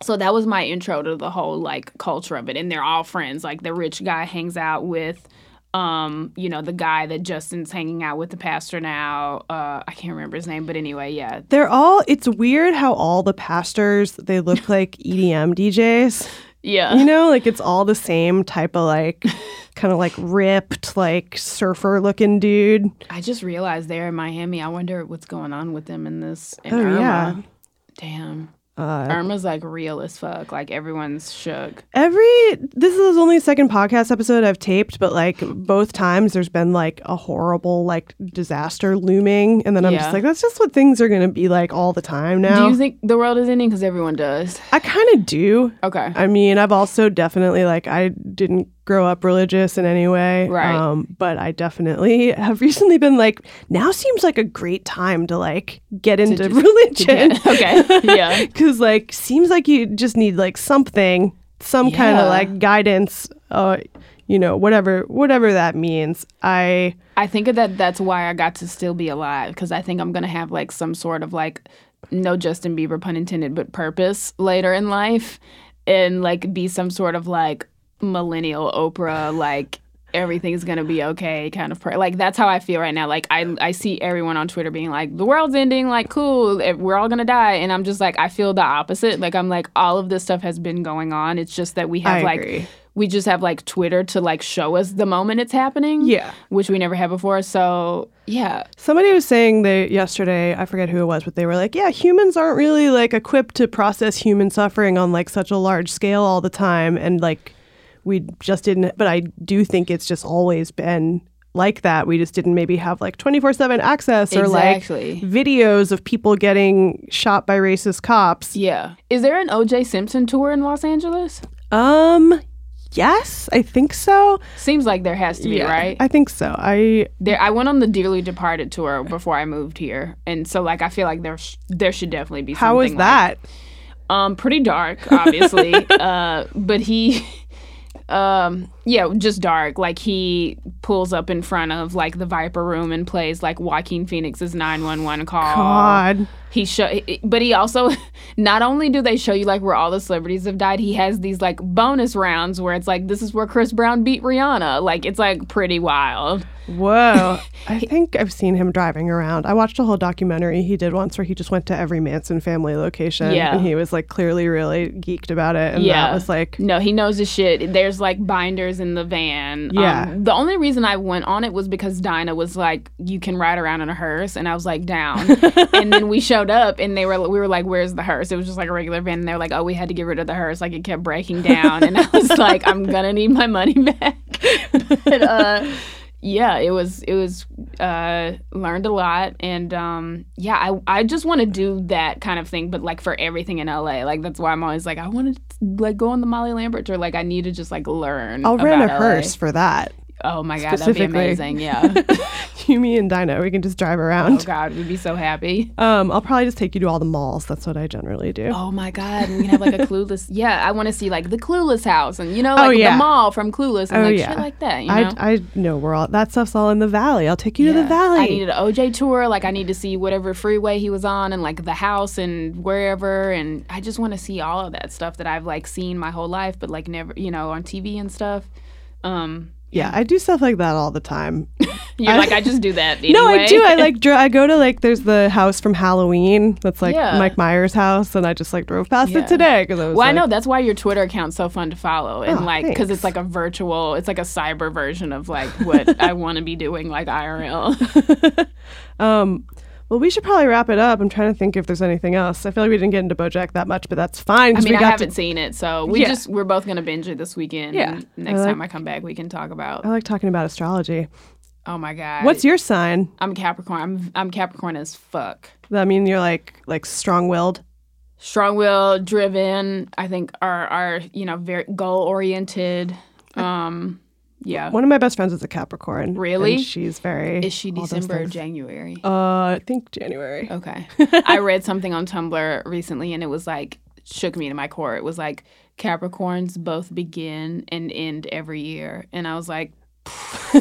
S2: so that was my intro to the whole like culture of it and they're all friends like the rich guy hangs out with um you know the guy that justin's hanging out with the pastor now uh i can't remember his name but anyway yeah
S1: They're all, it's weird how all the pastors, they look like EDM DJs.
S2: yeah
S1: You know, like it's all the same type of like, kind of like ripped, like surfer looking dude.
S2: i just realized they're in miami i wonder what's going on with them in this in
S1: Oh,
S2: Irma.
S1: yeah.
S2: damn
S1: Uh,
S2: irma's like real as fuck like everyone's shook
S1: Every this is only second podcast episode I've taped, but like both times there's been like a horrible like disaster looming, and then I'm
S2: Yeah.
S1: just like, that's just what things are gonna be like all the time now.
S2: do you think the world is ending because everyone does
S1: I kind of do.
S2: okay
S1: I mean, I've also definitely like I didn't grow up religious in any way,
S2: Right.
S1: Um, but I definitely have recently been like, now seems like a great time to like get into
S2: just-
S1: religion.
S2: Yeah, okay yeah
S1: Because like seems like you just need like something, some kind of like guidance, uh, you know, whatever whatever that means. I
S2: I think that that's why I got to still be alive because I think I'm gonna have like some sort of like no Justin Bieber pun intended, but purpose later in life, and like be some sort of like millennial Oprah like everything's gonna be okay kind of per- like that's how I feel right now. Like I I see everyone on Twitter being like the world's ending, like cool, eh, we're all gonna die, and I'm just like I feel the opposite. Like I'm like all of this stuff has been going on. It's just that we have
S1: I
S2: like
S1: agree.
S2: we just have like Twitter to like show us the moment it's happening
S1: Yeah.
S2: which we never had before. So yeah,
S1: Somebody was saying they yesterday, I forget who it was, but they were like, yeah, humans aren't really like equipped to process human suffering on like such a large scale all the time and like we just didn't but I do think it's just always been like that. We just didn't maybe have like 24 7 access or like videos of people getting shot by racist cops.
S2: Yeah. Is there an OJ Simpson tour in Los Angeles?
S1: Um, yes, I think so.
S2: Seems like there has to be, right?
S1: I think so. I
S2: There, I went on the Dearly Departed tour before I moved here, and so like I feel like there sh- there should definitely be.
S1: how was
S2: like-
S1: that?
S2: um, pretty dark, obviously. uh, but he, um, yeah, just dark. Like he pulls up in front of like the Viper Room and plays like Joaquin Phoenix's nine one one call.
S1: God.
S2: He show, but he also, not only do they show you like where all the celebrities have died, he has these like bonus rounds where it's like this is where Chris Brown beat Rihanna. Like it's like pretty wild.
S1: Whoa. I think I've seen him driving around. I watched a whole documentary he did once where he just went to every Manson family location.
S2: Yeah.
S1: And he was like clearly really geeked about it. And
S2: Yeah.
S1: that was like,
S2: No, he knows his shit. There's like binders in the van.
S1: Yeah.
S2: Um, the only reason I went on it was because Dinah was like, "You can ride around in a hearse," and I was like, "Down." and then we showed up, and they were we were like, "Where's the hearse?" It was just like a regular van, and they're like, "Oh, we had to get rid of the hearse. Like it kept breaking down," and I was like, "I'm gonna need my money back." but, uh, yeah, it was it was uh, learned a lot, and um, yeah, I I just want to do that kind of thing, but like for everything in LA, like that's why I'm always like I want to like go on the Molly Lambert tour, like I need to just like learn.
S1: I'll rent a
S2: LA.
S1: hearse for that.
S2: Oh my god, that'd be amazing. Yeah.
S1: you, me, and Dinah, we can just drive around.
S2: oh god, we'd be so happy.
S1: Um, I'll probably just take you to all the malls. That's what I generally do.
S2: Oh my god, we can have like a clueless. Yeah, I want to see like the Clueless house and you know
S1: Oh,
S2: like
S1: yeah.
S2: the mall from Clueless and
S1: Oh,
S2: like
S1: yeah.
S2: shit like that. You know.
S1: I, I know we're all that stuff's all in the valley. I'll take you to the valley.
S2: I need an OJ tour. Like I need to see whatever freeway he was on and like the house and wherever. And I just want to see all of that stuff that I've like seen my whole life, but like never, you know, on TV and stuff. Um,
S1: yeah, I do stuff like that all the time.
S2: you're like I just do that. Anyway.
S1: No, I do. I like dro- I go to like there's the house from Halloween that's like
S2: Yeah.
S1: Mike Myers' house, and I just like drove past
S2: Yeah.
S1: it today because I was
S2: Well, I know that's why your Twitter account's so fun to follow, and
S1: Oh,
S2: like because it's like a virtual, it's like a cyber version of like what I want to be doing, like IRL.
S1: Um, well, we should probably wrap it up. I'm trying to think if there's anything else. I feel like we didn't get into BoJack that much, but that's fine
S2: I mean,
S1: we
S2: I haven't
S1: to.
S2: seen it, so we
S1: Yeah.
S2: just we're both gonna binge it this weekend.
S1: Yeah.
S2: next
S1: I like-
S2: time I come back, we can talk about.
S1: I like talking about astrology.
S2: Oh my god,
S1: What's your sign?
S2: I'm Capricorn. I'm I'm Capricorn as fuck.
S1: I mean, you're like like strong-willed.
S2: Strong-willed, driven. I think are are you know very goal-oriented. Um, yeah.
S1: One of my best friends is a Capricorn.
S2: Really?
S1: And she's very.
S2: Is she December or. January?
S1: Uh, I think January.
S2: Okay. I read something on Tumblr recently and it was like shook me to my core. It was like Capricorns both begin and end every year. And I was like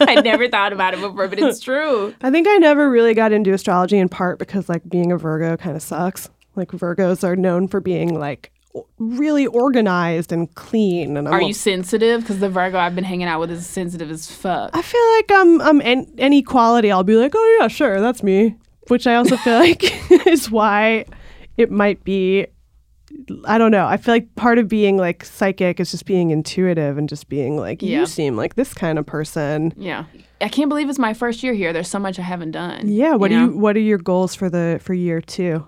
S2: I never thought about it before, but it's true.
S1: I think I never really got into astrology in part because like being a Virgo kind of sucks. Like Virgos are known for being like really organized and clean. And I'm
S2: Are
S1: a-
S2: you sensitive? Because the Virgo I've been hanging out with is sensitive as fuck.
S1: I feel like I'm I'm an, any quality. I'll be like, oh yeah, sure, that's me. Which I also feel like is why it might be. I don't know. I feel like part of being like psychic is just being intuitive and just being like,
S2: Yeah.
S1: you seem like this kind of person.
S2: Yeah. I can't believe it's my first year here. There's so much I haven't done.
S1: Yeah. What
S2: you
S1: do
S2: know?
S1: you? What are your goals for the for year two?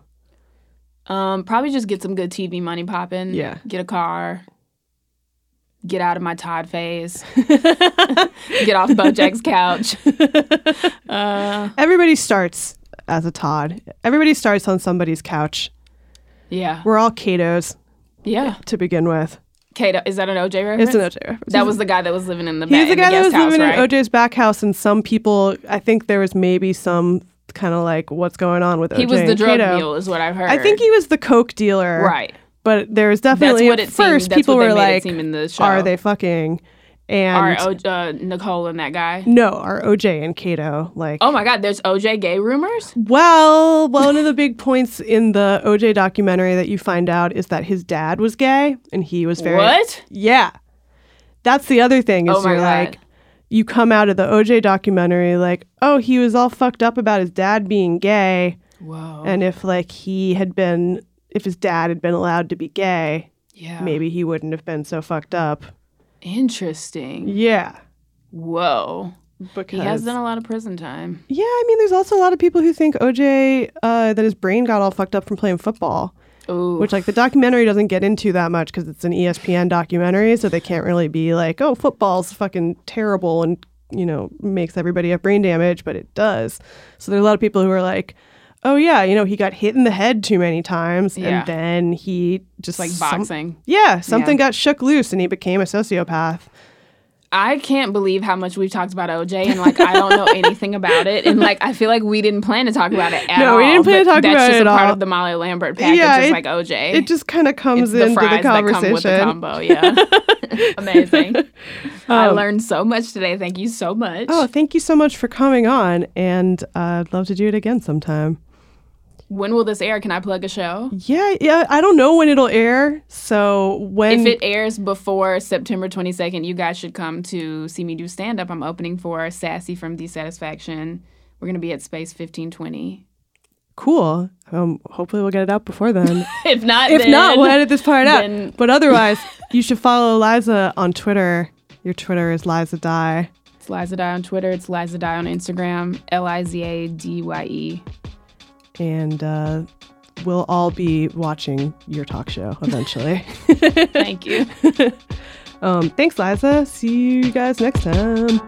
S2: Um, probably just get some good TV money popping.
S1: Yeah.
S2: Get a car. Get out of my Todd phase. get off Bojack's couch. Uh,
S1: Everybody starts as a Todd. Everybody starts on somebody's couch.
S2: yeah.
S1: We're all Katos.
S2: Yeah.
S1: to begin with.
S2: Kato, is that an OJ reference?
S1: It's an OJ reference.
S2: That was the guy that was living in the,
S1: He's the guy
S2: the
S1: that was
S2: house,
S1: living
S2: right?
S1: in OJ's back house, and some people, I think there was maybe some kind of like, what's going on with OJ?
S2: He was the drug
S1: Kato.
S2: mule, is what I've heard.
S1: I think he was the coke dealer,
S2: right.
S1: But there was definitely
S2: what
S1: at
S2: it
S1: first people were like,
S2: the.
S1: "Are they fucking?" And
S2: Are o- uh, Nicole and that guy?
S1: no, are OJ and Kato like?
S2: Oh my God! There's OJ gay rumors.
S1: Well, one of the big points in the OJ documentary that you find out is that his dad was gay, and he was very
S2: What?
S1: Yeah. That's the other thing is
S2: Oh
S1: you're
S2: God.
S1: like you come out of the OJ documentary like, "Oh, he was all fucked up about his dad being gay."
S2: Whoa.
S1: And if like he had been if his dad had been allowed to be gay,
S2: yeah.
S1: maybe he wouldn't have been so fucked up.
S2: Interesting.
S1: Yeah.
S2: Whoa.
S1: Because
S2: He has done a lot of prison time.
S1: Yeah, I mean there's also a lot of people who think OJ uh, that his brain got all fucked up from playing football.
S2: Ooh.
S1: Which like the documentary doesn't get into that much because it's an ESPN documentary, so they can't really be like, "Oh, football's fucking terrible and you know, makes everybody have brain damage, but it does. So there's a lot of people who are like, oh yeah, you know, he got hit in the head too many times,
S2: Yeah.
S1: and then he just
S2: Like
S1: some-
S2: boxing.
S1: yeah, something got shook loose, and he became a sociopath.
S2: I can't believe how much we've talked about OJ and like I don't know anything about it and like I feel like we didn't plan to talk about it at
S1: No,
S2: all.
S1: No, we didn't plan to talk
S2: that's just a part
S1: all.
S2: of the Molly Lambert package,
S1: Yeah,
S2: just
S1: it-
S2: like OJ.
S1: It just kind of comes
S2: it's the
S1: into
S2: fries
S1: the
S2: that come with the
S1: conversation.
S2: combo. Yeah, amazing. I
S1: Um,
S2: learned so much today. Thank you so much.
S1: Oh, thank you so much for coming on, and uh, I'd love to do it again sometime.
S2: When will this air? Can I plug a show?
S1: Yeah, yeah. I don't know when it'll air, so when
S2: If it airs before September 22nd, you guys should come to see me do stand up. I'm opening for Sassy from Dissatisfaction. We're going to be at Space 1520.
S1: cool. Um, hopefully we'll get it out before then.
S2: If not,
S1: if
S2: then,
S1: not, we'll edit this part out.
S2: then-
S1: But otherwise, you should follow Liza on Twitter. Your Twitter is Liza Dye.
S2: It's Liza Dye on Twitter. It's Liza Dye on Instagram. L I Z A D Y E.
S1: and uh, we'll all be watching your talk show eventually.
S2: Thank you.
S1: um, thanks, Liza. See you guys next time.